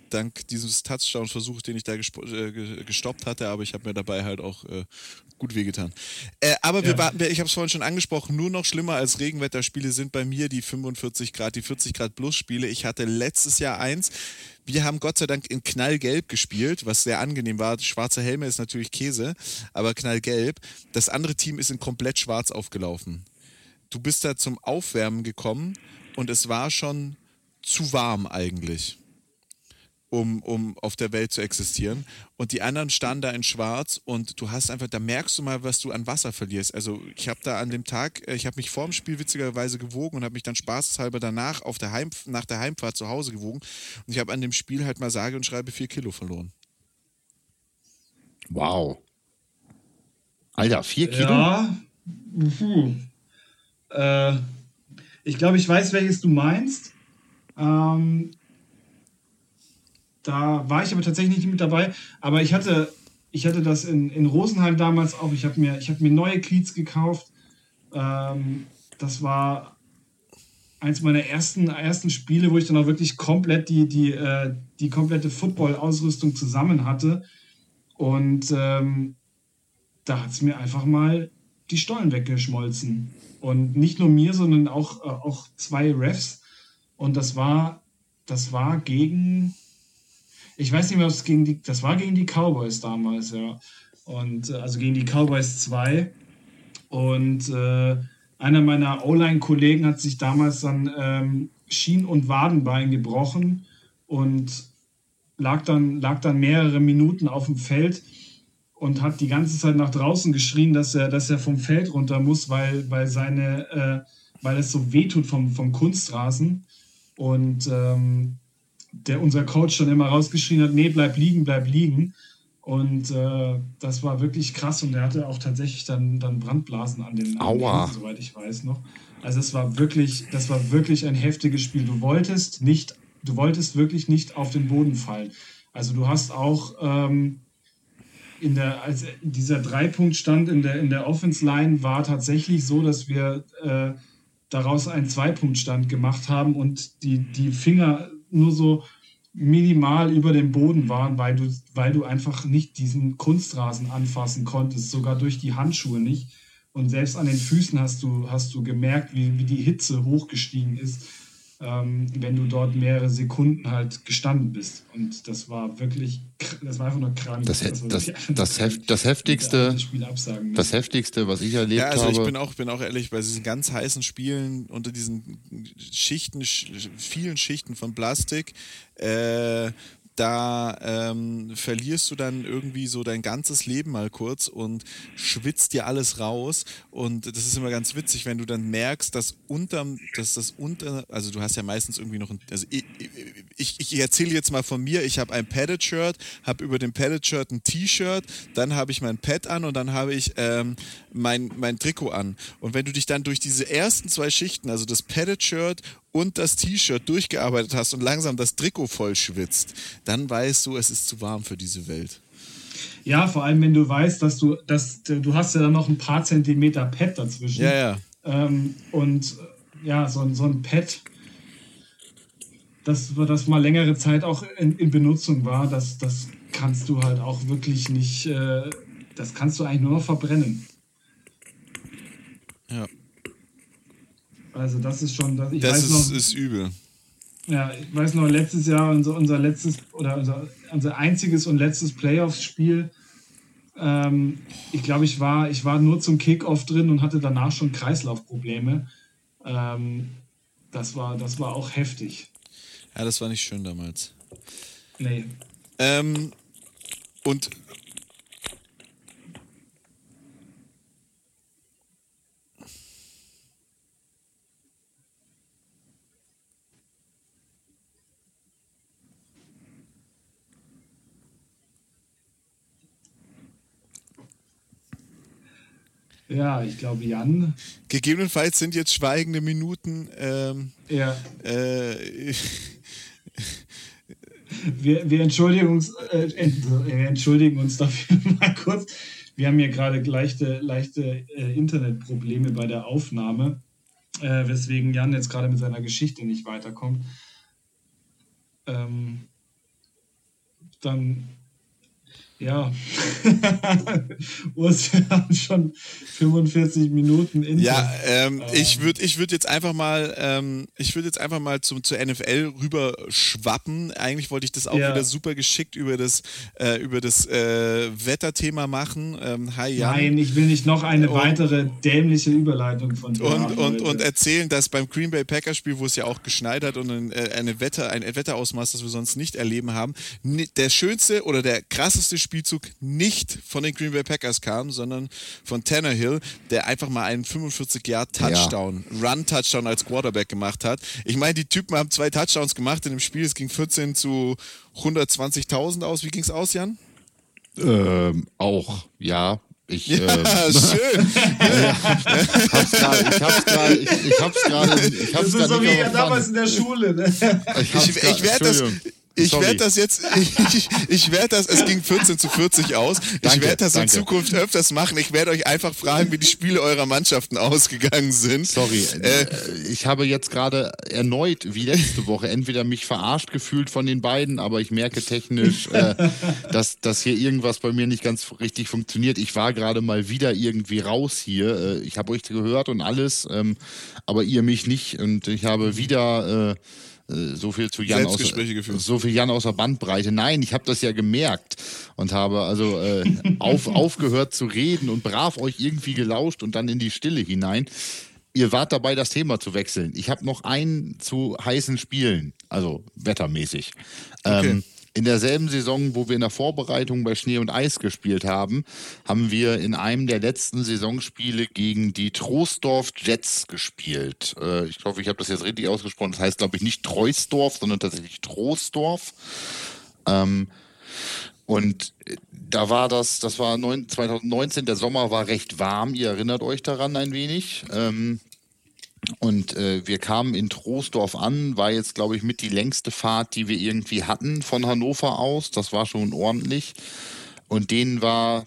dank dieses Touchdown-Versuchs, den ich da äh, gestoppt hatte, aber ich habe mir dabei halt auch äh, gut wehgetan. Äh, aber wir warten, ich habe es vorhin schon angesprochen, nur noch schlimmer als Regenwetterspiele sind bei mir die 45 Grad, die 40 Grad plus Spiele. Ich hatte letztes Jahr eins. Wir haben Gott sei Dank in Knallgelb gespielt, was sehr angenehm war. Schwarze Helme ist natürlich Käse, aber Knallgelb. Das andere Team ist in komplett schwarz aufgelaufen. Du bist da zum Aufwärmen gekommen und es war schon zu warm eigentlich um, um auf der Welt zu existieren. Und die anderen standen da in Schwarz und du hast einfach, da merkst du mal, was du an Wasser verlierst. Also ich habe da an dem Tag, äh, ich habe mich vor dem Spiel witzigerweise gewogen und habe mich dann spaßeshalber danach auf der Heim, nach der Heimfahrt zu Hause gewogen. Und ich habe an dem Spiel halt mal sage und schreibe vier Kilo verloren. Wow. Alter, vier Kilo? Ja. Puh. Äh, ich glaube, ich weiß, welches du meinst. Ähm, da war ich aber tatsächlich nicht mit dabei. Aber ich hatte, ich hatte das in, in Rosenheim damals auch. Ich habe mir, hab mir neue Cleats gekauft. Ähm, das war eins meiner ersten, ersten Spiele, wo ich dann auch wirklich komplett die, die, äh, die komplette Football-Ausrüstung zusammen hatte. Und ähm, da hat es mir einfach mal die Stollen weggeschmolzen. Und nicht nur mir, sondern auch, äh, auch zwei Refs. Und das war, das war gegen, ich weiß nicht mehr, ob es gegen die, das war gegen die Cowboys damals, ja. Und äh, also gegen die Cowboys 2. Und äh, einer meiner O-Line-Kollegen hat sich damals dann ähm, Schien- und Wadenbein gebrochen und lag dann, lag dann mehrere Minuten auf dem Feld und hat die ganze Zeit nach draußen geschrien, dass er, dass er vom Feld runter muss, weil, weil, seine, äh, weil es so wehtut vom, vom Kunstrasen. Und ähm, der unser Coach schon immer rausgeschrien hat, nee, bleib liegen, bleib liegen. Und äh, das war wirklich krass und er hatte auch tatsächlich dann, dann Brandblasen an den, Händen, soweit ich weiß noch. Also es war wirklich, das war wirklich ein heftiges Spiel. Du wolltest nicht, du wolltest wirklich nicht auf den Boden fallen. Also du hast auch ähm, in der, als dieser Dreipunktstand in der, in der Offense-Line war tatsächlich so, dass wir äh, daraus einen Zweipunktstand gemacht haben und die, die Finger nur so minimal über dem Boden waren, weil du, weil du einfach nicht diesen Kunstrasen anfassen konntest, sogar durch die Handschuhe nicht. Und selbst an den Füßen hast du, hast du gemerkt, wie, wie die Hitze hochgestiegen ist ähm, wenn du dort mehrere Sekunden halt gestanden bist. Und das war wirklich, das war einfach nur krank. Das, das, das, das, das heftigste, das heftigste, was ich erlebt habe. Ja, also ich bin auch, bin auch ehrlich, bei diesen ganz heißen Spielen unter diesen Schichten, vielen Schichten von Plastik, äh, da ähm, verlierst du dann irgendwie so dein ganzes Leben mal kurz und schwitzt dir alles raus. Und das ist immer ganz witzig, wenn du dann merkst, dass unterm, dass das unter, also du hast ja meistens irgendwie noch ein, also ich, ich, ich erzähle jetzt mal von mir, ich habe ein Padded-Shirt, habe über dem Padded-Shirt ein T-Shirt, dann habe ich mein Pad an und dann habe ich ähm, mein, mein Trikot an. Und wenn du dich dann durch diese ersten zwei Schichten, also das Padded-Shirt und das T-Shirt durchgearbeitet hast und langsam das Trikot voll schwitzt, dann weißt du, es ist zu warm für diese Welt. Ja, vor allem, wenn du weißt, dass du, dass du hast ja dann noch ein paar Zentimeter Pad dazwischen. Ja, ja. Ähm, und ja, so, so ein Pad, das, das mal längere Zeit auch in, in Benutzung war, das, das kannst du halt auch wirklich nicht, äh, das kannst du eigentlich nur noch verbrennen. Ja. Also das ist schon, das, ich das weiß ist, noch, ist übel. Ja, ich weiß noch, letztes Jahr unser, unser letztes oder unser, unser einziges und letztes Playoffs-Spiel. Ähm, ich glaube, ich war, ich war nur zum Kickoff drin und hatte danach schon Kreislaufprobleme. Ähm, das, war, das war auch heftig. Ja, das war nicht schön damals. Nee. Ähm, und Ja, ich glaube, Jan. gegebenenfalls sind jetzt schweigende Minuten. Ähm, Ja, äh, wir, wir, entschuldigen uns, äh, wir entschuldigen uns dafür mal kurz. Wir haben hier gerade leichte, leichte äh, Internetprobleme bei der Aufnahme, äh, weswegen Jan jetzt gerade mit seiner Geschichte nicht weiterkommt. Ähm, dann, ja, Urs, wir haben schon 45 Minuten in. Ja, ähm, ich würde ich würd jetzt einfach mal, ähm, ich würde jetzt einfach mal zum, zur NFL rüber schwappen. Eigentlich wollte ich das auch Ja. wieder super geschickt über das, äh, über das äh, Wetterthema machen. Ähm, hi Jan. Nein, ich will nicht noch eine Und- weitere dämliche Überleitung von dir Und, haben, und, und erzählen, dass beim Green Bay Packers Spiel, wo es ja auch geschneit hat und ein, äh, eine Wetter, ein Wetterausmaß, das wir sonst nicht erleben haben, der schönste oder der krasseste Spielzug nicht von den Green Bay Packers kam, sondern von Tannehill, der einfach mal einen 45 Yard Touchdown, Run Touchdown als Quarterback gemacht hat. Ich meine, die Typen haben zwei Touchdowns gemacht in dem Spiel. Es ging 14 zu 120.000 aus. Wie ging es aus, Jan? Ähm, auch, ja. Ich, ähm, Ah, schön. hab's grad, ich hab's gerade, ich, ich hab's gerade, ich hab's das ist gerade so wie der damals in der Schule. Ne? Ich, Ich, ich werde das. Ich werde das jetzt, ich, ich werde das, es ging 14 zu 40 aus. Ich Danke, werde das in danke. Zukunft öfters machen. Ich werde euch einfach fragen, wie die Spiele eurer Mannschaften ausgegangen sind. Sorry, Äh, ich habe jetzt gerade erneut, wie letzte Woche, entweder mich verarscht gefühlt von den beiden, aber ich merke technisch, äh, dass, dass hier irgendwas bei mir nicht ganz richtig funktioniert. Ich war gerade mal wieder irgendwie raus hier. Äh, ich habe euch gehört und alles, ähm, aber ihr mich nicht. Und ich habe wieder äh, so viel zu Jan aus, so viel Jan aus der Bandbreite. Nein, ich habe das ja gemerkt und habe also äh, auf, aufgehört zu reden und brav euch irgendwie gelauscht und dann in die Stille hinein. Ihr wart dabei, das Thema zu wechseln. Ich habe noch einen zu heißen Spielen, also wettermäßig. Okay. Ähm, in derselben Saison, wo wir in der Vorbereitung bei Schnee und Eis gespielt haben, haben wir in einem der letzten Saisonspiele gegen die Troisdorf Jets gespielt. Äh, ich hoffe, ich habe das jetzt richtig ausgesprochen. Das heißt, glaube ich, nicht Treusdorf, sondern tatsächlich Troisdorf. Ähm, und äh, da war das, das war neun, 2019, der Sommer war recht warm, ihr erinnert euch daran ein wenig. Ähm, und äh, wir kamen in Troisdorf an, war jetzt, glaube ich, mit die längste Fahrt, die wir irgendwie hatten von Hannover aus. Das war schon ordentlich. Und denen war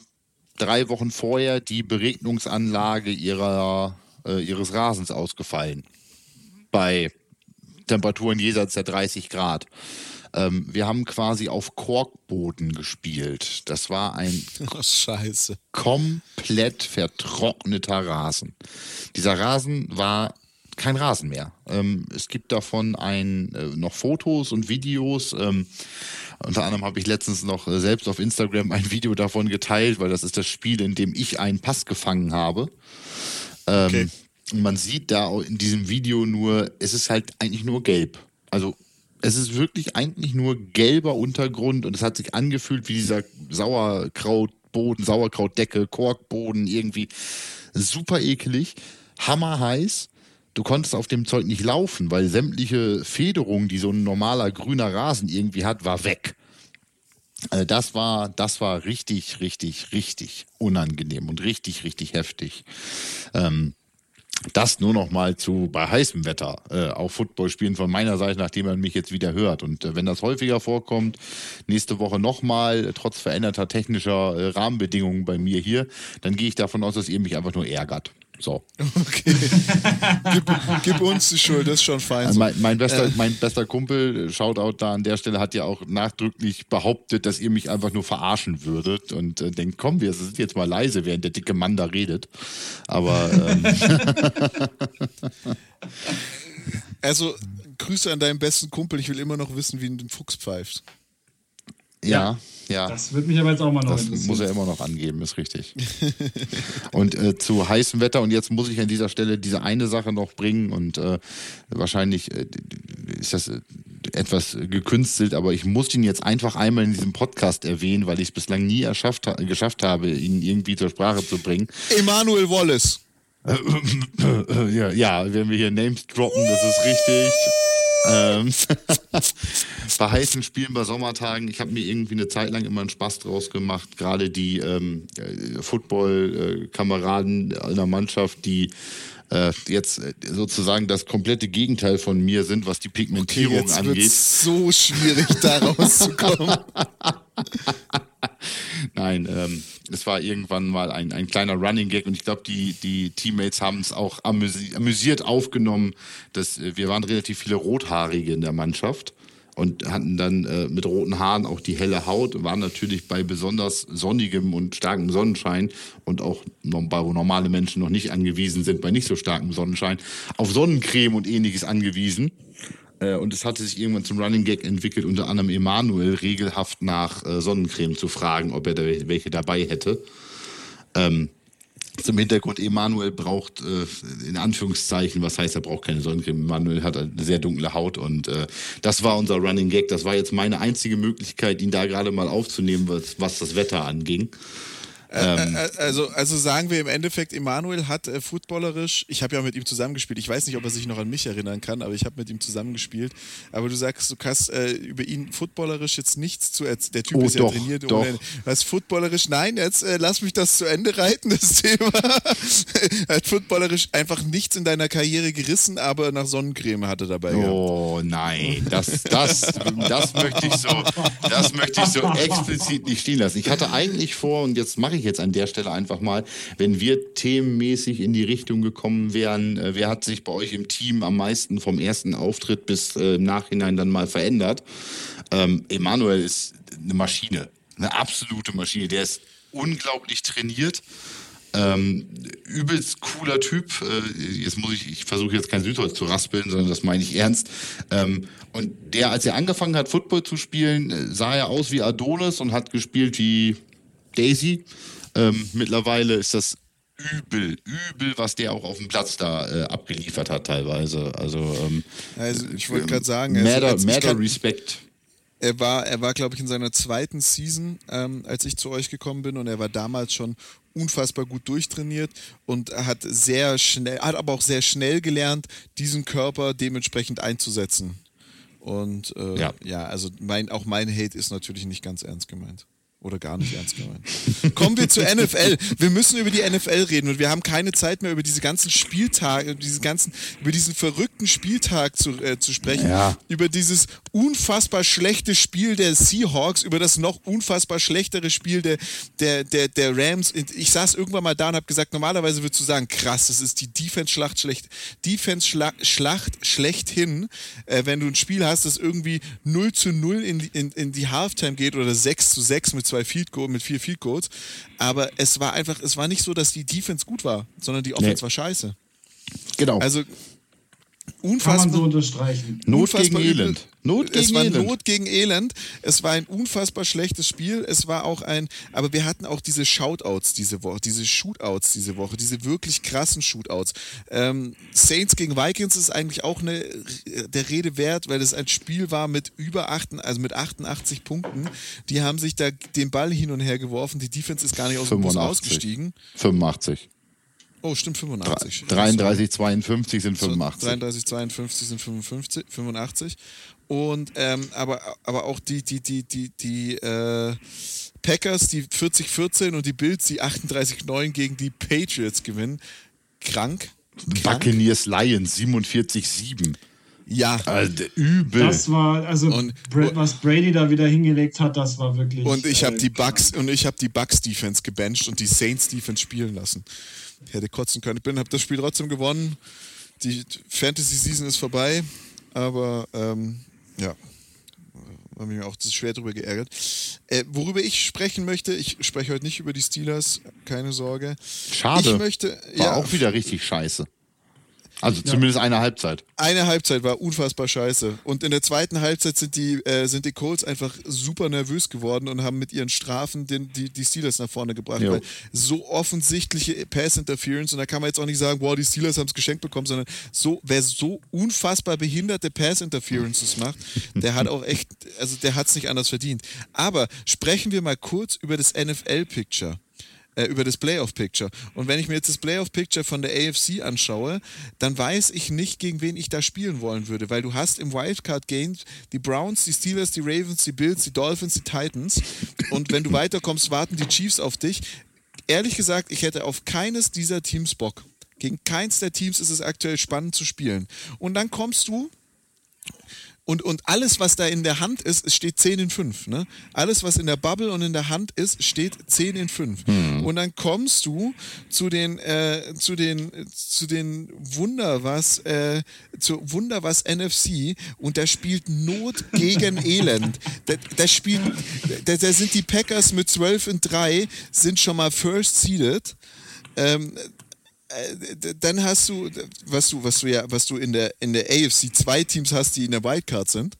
drei Wochen vorher die Beregnungsanlage ihrer, äh, ihres Rasens ausgefallen. Bei Temperaturen jenseits der 30 Grad. Ähm, wir haben quasi auf Korkboden gespielt. Das war ein Oh, scheiße. komplett vertrockneter Rasen. Dieser Rasen war kein Rasen mehr. Ähm, es gibt davon ein, äh, noch Fotos und Videos. Ähm, unter anderem habe ich letztens noch äh, selbst auf Instagram ein Video davon geteilt, weil das ist das Spiel, in dem ich einen Pass gefangen habe. Ähm, Okay. und man sieht da in diesem Video nur, es ist halt eigentlich nur gelb. Also es ist wirklich eigentlich nur gelber Untergrund und es hat sich angefühlt wie dieser Sauerkrautboden, Sauerkrautdeckel, Korkboden, irgendwie super eklig, hammerheiß. Du konntest auf dem Zeug nicht laufen, weil sämtliche Federung, die so ein normaler grüner Rasen irgendwie hat, war weg. Also das war, das war richtig, richtig, richtig unangenehm und richtig, richtig heftig. Ähm, das nur noch mal zu bei heißem Wetter äh, auch Football spielen von meiner Seite, nachdem man mich jetzt wieder hört. Und äh, wenn das häufiger vorkommt, nächste Woche nochmal, äh, trotz veränderter technischer äh, Rahmenbedingungen bei mir hier, dann gehe ich davon aus, dass ihr mich einfach nur ärgert. So. Okay. gib, gib, uns die Schuld, das ist schon fein. Also mein, mein, bester, äh. mein bester Kumpel, Shoutout da an der Stelle, hat ja auch nachdrücklich behauptet, dass ihr mich einfach nur verarschen würdet und äh, denkt, komm, wir sind jetzt mal leise, während der dicke Mann da redet. Aber. Ähm also, Grüße an deinen besten Kumpel. Ich will immer noch wissen, wie du den Fuchs pfeift. Ja, ja. Das wird mich aber jetzt auch mal noch Das muss er immer noch angeben, ist richtig. und äh, zu heißem Wetter, und jetzt muss ich an dieser Stelle diese eine Sache noch bringen, und äh, wahrscheinlich äh, ist das äh, etwas gekünstelt, aber ich muss ihn jetzt einfach einmal in diesem Podcast erwähnen, weil ich es bislang nie erschafft, geschafft habe, ihn irgendwie zur Sprache zu bringen. Emanuel Wallace. ja, ja, wenn wir hier Names droppen, das ist richtig. Ähm, bei heißen Spielen, bei Sommertagen, ich habe mir irgendwie eine Zeit lang immer einen Spaß draus gemacht. Gerade die ähm, äh, Football-Kameraden in der Mannschaft, die äh, jetzt äh, sozusagen das komplette Gegenteil von mir sind, was die Pigmentierung okay, jetzt angeht. Wird's so schwierig, da rauszukommen. Nein, ähm, es war irgendwann mal ein, ein kleiner Running Gag und ich glaube, die, die Teammates haben es auch amüsi amüsiert aufgenommen, dass äh, wir waren relativ viele Rothaarige in der Mannschaft und hatten dann äh, mit roten Haaren auch die helle Haut, waren natürlich bei besonders sonnigem und starkem Sonnenschein und auch bei wo normale Menschen noch nicht angewiesen sind, bei nicht so starkem Sonnenschein, auf Sonnencreme und ähnliches angewiesen. Äh, und es hatte sich irgendwann zum Running Gag entwickelt, unter anderem Emanuel regelhaft nach äh, Sonnencreme zu fragen, ob er da welche dabei hätte. Ähm, zum Hintergrund, Emanuel braucht äh, in Anführungszeichen, was heißt, er braucht keine Sonnencreme. Emanuel hat eine sehr dunkle Haut und äh, das war unser Running Gag. Das war jetzt meine einzige Möglichkeit, ihn da gerade mal aufzunehmen, was, was das Wetter anging. Ähm, also, also sagen wir im Endeffekt, Emanuel hat äh, footballerisch, ich habe ja mit ihm zusammengespielt, ich weiß nicht, ob er sich noch an mich erinnern kann, aber ich habe mit ihm zusammengespielt. Aber du sagst, du kannst äh, über ihn footballerisch jetzt nichts zu erzählen. Der Typ oh, ist ja doch, trainiert doch. ohne. Was footballerisch? Nein, jetzt äh, lass mich das zu Ende reiten, das Thema. er hat footballerisch einfach nichts in deiner Karriere gerissen, aber nach Sonnencreme hatte dabei. Oh gehabt. nein, das, das, das möchte ich so, das möchte ich so explizit nicht stehen lassen. Ich hatte eigentlich vor, und jetzt mache ich ich jetzt an der Stelle einfach mal, wenn wir themenmäßig in die Richtung gekommen wären, äh, wer hat sich bei euch im Team am meisten vom ersten Auftritt bis äh, im Nachhinein dann mal verändert? Ähm, Emanuel ist eine Maschine, eine absolute Maschine. Der ist unglaublich trainiert. Ähm, übelst cooler Typ. Äh, jetzt muss ich, ich versuche jetzt kein Südholz zu raspeln, sondern das meine ich ernst. Ähm, und der, als er angefangen hat, Football zu spielen, äh, sah er aus wie Adonis und hat gespielt wie Daisy. Ähm, mittlerweile ist das übel, übel, was der auch auf dem Platz da äh, abgeliefert hat teilweise. Also, ähm, also ich wollte gerade sagen, matter, also, matter Respect. Er war, er war, glaube ich, in seiner zweiten Season, ähm, als ich zu euch gekommen bin, und er war damals schon unfassbar gut durchtrainiert und hat sehr schnell, hat aber auch sehr schnell gelernt, diesen Körper dementsprechend einzusetzen. Und äh, ja. ja, also mein, auch mein Hate ist natürlich nicht ganz ernst gemeint. Oder gar nicht ernst gemeint. Kommen wir zur NFL. Wir müssen über die NFL reden und wir haben keine Zeit mehr über diese ganzen Spieltage, diese ganzen, über diesen verrückten Spieltag zu, äh, zu sprechen. Ja. Über dieses unfassbar schlechte Spiel der Seahawks, über das noch unfassbar schlechtere Spiel der, der, der, der Rams. Ich saß irgendwann mal da und habe gesagt, normalerweise würdest du sagen, krass, das ist die Defense-Schlacht schlecht, Defense-Schlacht schlechthin, äh, wenn du ein Spiel hast, das irgendwie 0 zu 0 in, in, in die Halftime geht oder 6 zu 6 mit zwei Field Goals, mit vier Field Goals. Aber es war einfach, es war nicht so, dass die Defense gut war, sondern die Offense nee. war scheiße. Genau. Also unfassbar. Kann man so unterstreichen. Not gegen Elend. Not gegen es war Elend. Not gegen Elend. Es war ein unfassbar schlechtes Spiel. Es war auch ein, aber wir hatten auch diese Shoutouts diese Woche, diese Shootouts diese Woche, diese wirklich krassen Shootouts. Ähm, Saints gegen Vikings ist eigentlich auch eine, der Rede wert, weil es ein Spiel war mit über 8, also mit 88 Punkten. Die haben sich da den Ball hin und her geworfen. Die Defense ist gar nicht aus dem Bus ausgestiegen. 85. Oh, stimmt, 85. 33, 52 sind 85. 33, 52 sind 55, 85. Und ähm, aber, aber auch die, die, die, die, die äh, Packers, die 40-14 und die Bills, die 38-9 gegen die Patriots gewinnen. Krank. Buccaneers Lions 47-7. Ja. Also, übel. Das war, also Und- Bra was Brady da wieder hingelegt hat, das war wirklich. Und ich habe äh, die Bucks und ich habe die Bucks Defense gebencht und die Saints Defense spielen lassen. Ich hätte kotzen können. Ich bin, habe das Spiel trotzdem gewonnen. Die Fantasy Season ist vorbei, aber ähm, ja, habe ich mir auch schwer drüber geärgert. Äh, worüber ich sprechen möchte, ich spreche heute nicht über die Steelers, keine Sorge. Schade. Ich möchte, War ja, auch wieder richtig scheiße. Also zumindest eine Halbzeit. eine Halbzeit war unfassbar scheiße. Und in der zweiten Halbzeit sind die, äh, sind die Colts einfach super nervös geworden und haben mit ihren Strafen den, die, die Steelers nach vorne gebracht. Jo. Weil so offensichtliche Pass-Interference, und da kann man jetzt auch nicht sagen, boah, die Steelers haben es geschenkt bekommen, sondern so, wer so unfassbar behinderte Pass-Interferences macht, der hat auch echt, also der hat es nicht anders verdient. Aber sprechen wir mal kurz über das NFL-Picture äh, über das Playoff-Picture. Und wenn ich mir jetzt das Playoff-Picture von der AFC anschaue, dann weiß ich nicht, gegen wen ich da spielen wollen würde, weil du hast im Wildcard-Game die Browns, die Steelers, die Ravens, die Bills, die Dolphins, die Titans. Und wenn du weiterkommst, warten die Chiefs auf dich. Ehrlich gesagt, ich hätte auf keines dieser Teams Bock. Gegen keins der Teams ist es aktuell spannend zu spielen. Und dann kommst du und, und alles, was da in der Hand ist, steht 10 in 5. Ne? Alles, was in der Bubble und in der Hand ist, steht 10 in 5. Und dann kommst du zu den, äh, zu den, zu den Wunder was, äh, zu Wunder was NFC und da spielt Not gegen Elend. Da, da spielt, da, da sind die Packers mit 12 in 3, sind schon mal first seeded. Ähm, äh, dann hast du, was du, was du ja, was du in der, in der AFC zwei Teams hast, die in der Wildcard sind.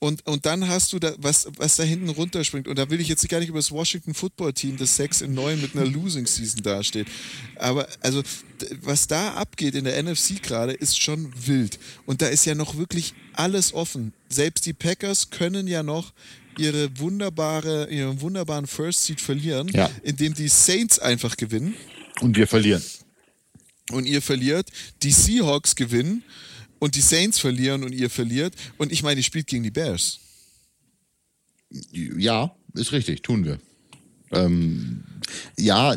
Und, und dann hast du da, was, was da hinten runterspringt. Und da will ich jetzt gar nicht über das Washington Football Team, das 6 in 9 mit einer Losing Season dasteht. Aber also, was da abgeht in der NFC gerade, ist schon wild. Und da ist ja noch wirklich alles offen. Selbst die Packers können ja noch ihre wunderbare, ihren wunderbaren First Seed verlieren, Ja. indem die Saints einfach gewinnen Und wir verlieren. und ihr verliert, die Seahawks gewinnen und die Saints verlieren und ihr verliert. Und ich meine, ihr spielt gegen die Bears. Ja, ist richtig, tun wir. Ähm, ja,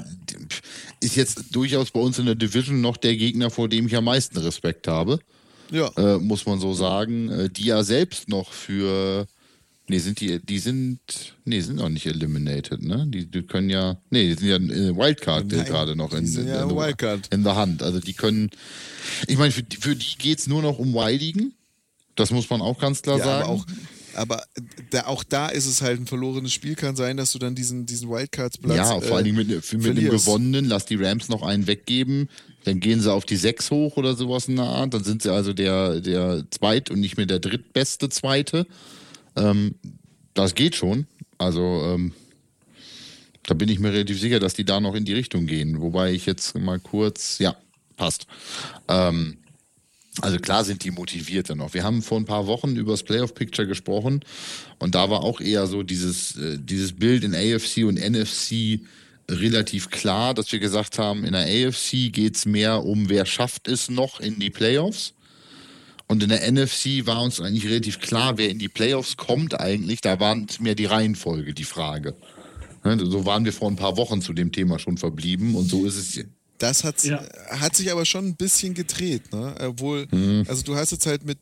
ist jetzt durchaus bei uns in der Division noch der Gegner, vor dem ich am meisten Respekt habe, Ja. äh, muss man so sagen. Äh, die ja selbst noch für. Nee, sind die, die sind, nee, sind noch nicht eliminated, ne? Die, die können ja, nee, die sind ja in äh, Wildcard äh, gerade noch in, ja in, in Wildcard. in der Hand. Also die können, ich meine, für, die- für die geht's nur noch um Wildigen. Das muss man auch ganz klar ja sagen. aber auch, aber da, auch da ist es halt ein verlorenes Spiel. Kann sein, dass du dann diesen, diesen Wildcards-Platz. Ja, vor allen Dingen mit, mit einem verlierst. gewonnenen, lass die Rams noch einen weggeben, dann gehen sie auf die sechs hoch oder sowas in der Art, dann sind sie also der, der zweit und nicht mehr der drittbeste Zweite. Ähm, das geht schon. Also ähm, da bin ich mir relativ sicher, dass die da noch in die Richtung gehen. Wobei ich jetzt mal kurz, ja, passt. Ähm, also klar sind die motivierter noch. Wir haben vor ein paar Wochen über das Playoff-Picture gesprochen und da war auch eher so dieses, äh, dieses Bild in AFC und NFC relativ klar, dass wir gesagt haben, in der AFC geht's mehr um, wer schafft es noch in die Playoffs. Und in der NFC war uns eigentlich relativ klar, wer in die Playoffs kommt eigentlich. Da war es mehr die Reihenfolge, die Frage. Ne, So waren wir vor ein paar Wochen zu dem Thema schon verblieben und so ist es Das hat, Ja. hat sich aber schon ein bisschen gedreht, ne? Obwohl, Mhm. also du hast jetzt halt mit.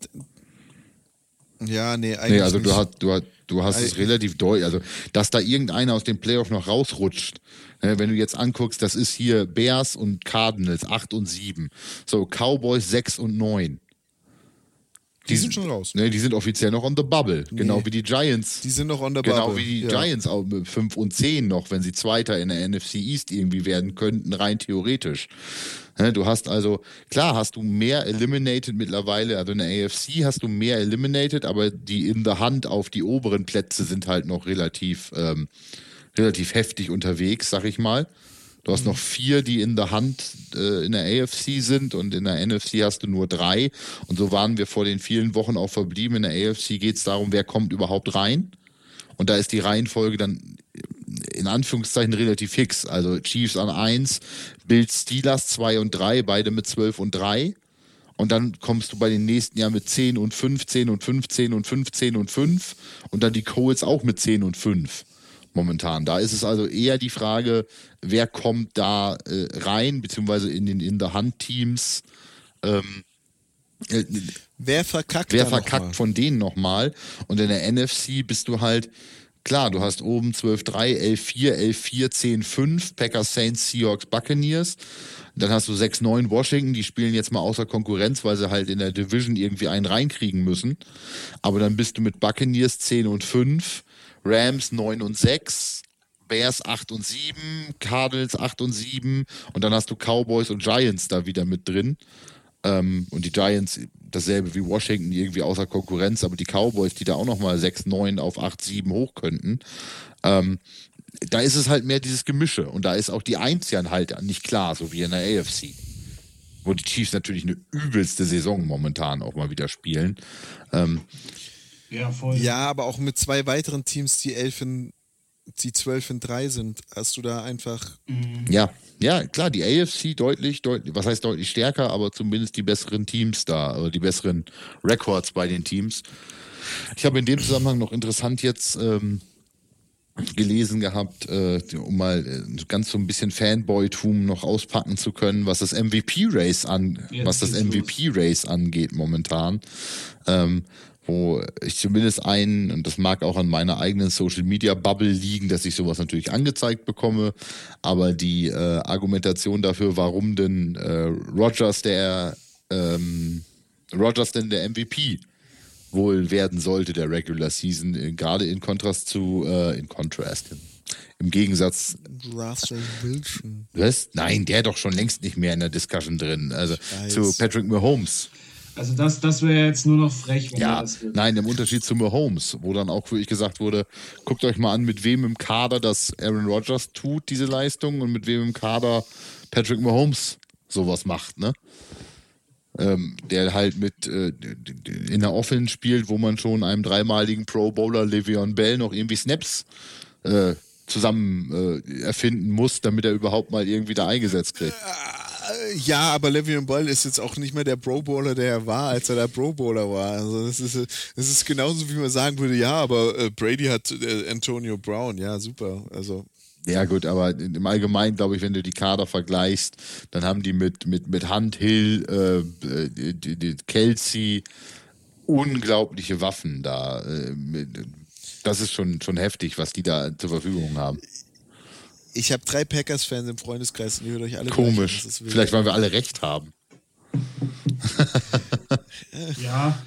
Ja, nee, eigentlich. Nee, also nicht. du hast, du hast, du hast es relativ deutlich. Also, dass da irgendeiner aus dem Playoff noch rausrutscht. Ne, wenn du jetzt anguckst, das ist hier Bears und Cardinals 8 und 7. So, Cowboys 6 und 9. die sind schon raus. Ne, die sind offiziell noch on the bubble. Genau wie die Giants. Die sind noch on der Genau Bubble. wie die ja. Giants auch mit 5 und 10 noch, wenn sie Zweiter in der NFC East irgendwie werden könnten, rein theoretisch. Du hast also, klar hast du mehr Eliminated mittlerweile, also in der AFC hast du mehr Eliminated, aber die in der Hand auf die oberen Plätze sind halt noch relativ, ähm, relativ heftig unterwegs, sag ich mal. Du hast noch vier, die in der Hand äh, in der AFC sind und in der NFC hast du nur drei. Und so waren wir vor den vielen Wochen auch verblieben. In der AFC geht es darum, wer kommt überhaupt rein. Und da ist die Reihenfolge dann in Anführungszeichen relativ fix. Also Chiefs an 1, Bills Steelers 2 und 3, beide mit 12 und 3. Und dann kommst du bei den nächsten Jahr mit 10 und 15 und 15 und 15 und 5. Und dann die Colts auch mit 10 und 5. momentan. Da ist es also eher die Frage, wer kommt da äh, rein, beziehungsweise in den in der Hand-Teams. Ähm, äh, wer verkackt, wer verkackt von denen nochmal? Und in der NFC bist du halt, klar, du hast oben 12-3, 11-4, 11-4, 10-5, Packers, Saints, Seahawks, Buccaneers. Dann hast du 6-9 Washington, die spielen jetzt mal außer Konkurrenz, weil sie halt in der Division irgendwie einen reinkriegen müssen. Aber dann bist du mit Buccaneers 10 und 5, Rams 9 und 6, Bears 8 und 7, Cardinals 8 und 7 und dann hast du Cowboys und Giants da wieder mit drin. Ähm, und die Giants dasselbe wie Washington irgendwie außer Konkurrenz, aber die Cowboys, die da auch nochmal 6, 9 auf 8, 7 hoch könnten. Ähm, da ist es halt mehr dieses Gemische und da ist auch die Eins ja halt nicht klar, so wie in der AFC. Wo die Chiefs natürlich eine übelste Saison momentan auch mal wieder spielen. Ähm, ja, voll. Ja, aber auch mit zwei weiteren Teams, die elf in, die zwölf in drei sind, hast du da einfach. Mhm. Ja, ja, klar, die AFC deutlich, deutlich, was heißt deutlich stärker, aber zumindest die besseren Teams da, oder die besseren Records bei den Teams. Ich habe in dem Zusammenhang noch interessant jetzt ähm, gelesen gehabt, äh, um mal äh, ganz so ein bisschen Fanboy-Tum noch auspacken zu können, was das MVP-Race an, Jetzt was das MVP-Race angeht momentan. Ähm, wo ich zumindest einen, und das mag auch an meiner eigenen Social Media Bubble liegen, dass ich sowas natürlich angezeigt bekomme, aber die äh, Argumentation dafür, warum denn äh, Rogers der ähm, Rogers denn der MVP wohl werden sollte der Regular Season, äh, gerade in Kontrast zu äh, in Kontrast im Gegensatz. Russell Wilson. Was? Nein, der doch schon längst nicht mehr in der Discussion drin. Also zu Patrick Mahomes. Also das, das wäre jetzt nur noch frech, wenn ja, das will. Nein, im Unterschied zu Mahomes, wo dann auch wirklich gesagt wurde, guckt euch mal an, mit wem im Kader das Aaron Rodgers tut, diese Leistung, und mit wem im Kader Patrick Mahomes sowas macht, ne? Ähm, der halt mit äh, in der Offense spielt, wo man schon einem dreimaligen Pro Bowler Le'Veon Bell noch irgendwie Snaps äh, zusammen äh, erfinden muss, damit er überhaupt mal irgendwie da eingesetzt kriegt. Ja, aber Le'Veon Bell ist jetzt auch nicht mehr der Pro Bowler, der er war, als er der Pro Bowler war. Also das ist, das ist genauso, wie man sagen würde, ja, aber äh, Brady hat äh, Antonio Brown, ja, super. Also ja, gut, aber im Allgemeinen, glaube ich, wenn du die Kader vergleichst, dann haben die mit, mit, mit Hunt Hill, äh, die, die Kelsey unglaubliche Waffen da. Äh, das ist schon, schon heftig, was die da zur Verfügung haben. Ich habe drei Packers-Fans im Freundeskreis und ihr würdet euch alle Komisch. Vielleicht, weil wir alle recht haben. ja,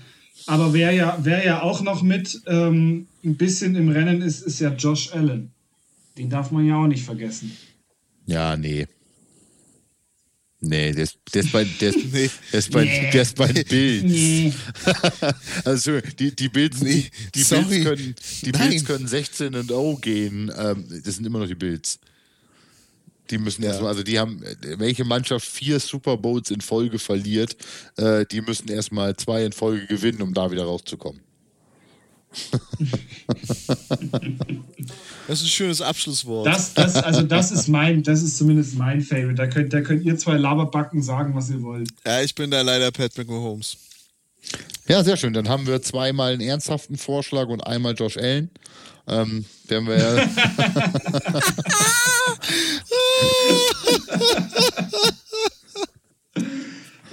aber wer ja, wer ja auch noch mit ähm, ein bisschen im Rennen ist, ist ja Josh Allen. Den darf man ja auch nicht vergessen. Ja, nee. Nee, der ist, der ist bei, der ist, nee. der ist bei, nee. der ist bei Bills. Nee. also die, die Bills, nee. die, Bills können, die Bills können 16 und 0 gehen. Ähm, das sind immer noch die Bills. Die müssen ja. erstmal, also die haben, welche Mannschaft vier Super Bowls in Folge verliert, äh, die müssen erstmal zwei in Folge gewinnen, um da wieder rauszukommen. Das ist ein schönes Abschlusswort. Das, das, also das ist mein, das ist zumindest mein Favorite. Da könnt, da könnt ihr zwei Laberbacken sagen, was ihr wollt. Ja, ich bin da leider Patrick Mahomes. Ja, sehr schön. Dann haben wir zweimal einen ernsthaften Vorschlag und einmal Josh Allen. Ähm, werden wir ja.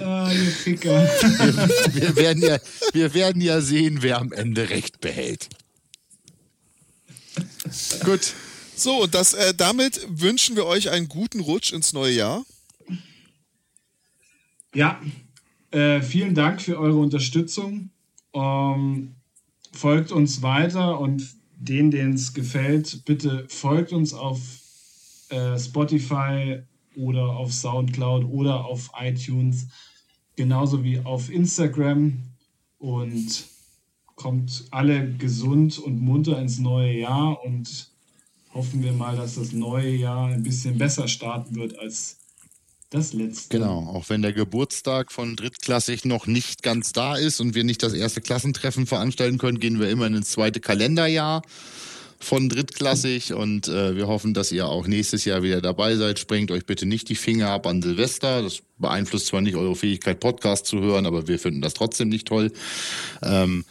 ah, ihr Ficker. Wir, wir, werden ja, wir werden ja sehen, wer am Ende recht behält. Gut. So, und das, äh, damit wünschen wir euch einen guten Rutsch ins neue Jahr. Ja, äh, vielen Dank für eure Unterstützung. Ähm, folgt uns weiter und denen, denen es gefällt, bitte folgt uns auf äh, Spotify oder auf Soundcloud oder auf iTunes, genauso wie auf Instagram. Und kommt alle gesund und munter ins neue Jahr und hoffen wir mal, dass das neue Jahr ein bisschen besser starten wird als das letzte. Genau, auch wenn der Geburtstag von Drittklassig noch nicht ganz da ist und wir nicht das erste Klassentreffen veranstalten können, gehen wir immer ins zweite Kalenderjahr von Drittklassig und äh, wir hoffen, dass ihr auch nächstes Jahr wieder dabei seid. Sprengt euch bitte nicht die Finger ab an Silvester. Das beeinflusst zwar nicht eure Fähigkeit, Podcast zu hören, aber wir finden das trotzdem nicht toll. Ähm,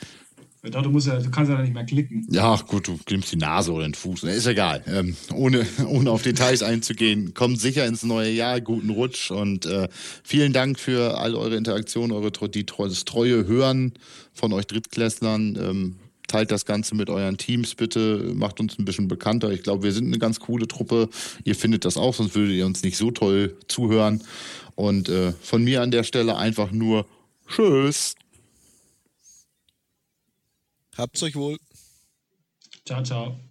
Dachte, du, musst ja, du kannst ja nicht mehr klicken. Ja, gut, du klimmst die Nase oder den Fuß. Ist egal. Ähm, ohne, ohne auf Details einzugehen, kommt sicher ins neue Jahr. Guten Rutsch und äh, vielen Dank für all eure Interaktionen, eure die, das treue Hören von euch Drittklässlern. Ähm, teilt das Ganze mit euren Teams bitte, macht uns ein bisschen bekannter. Ich glaube, wir sind eine ganz coole Truppe. Ihr findet das auch, sonst würdet ihr uns nicht so toll zuhören. Und äh, von mir an der Stelle einfach nur Tschüss. Habt's euch wohl. Ciao, ciao.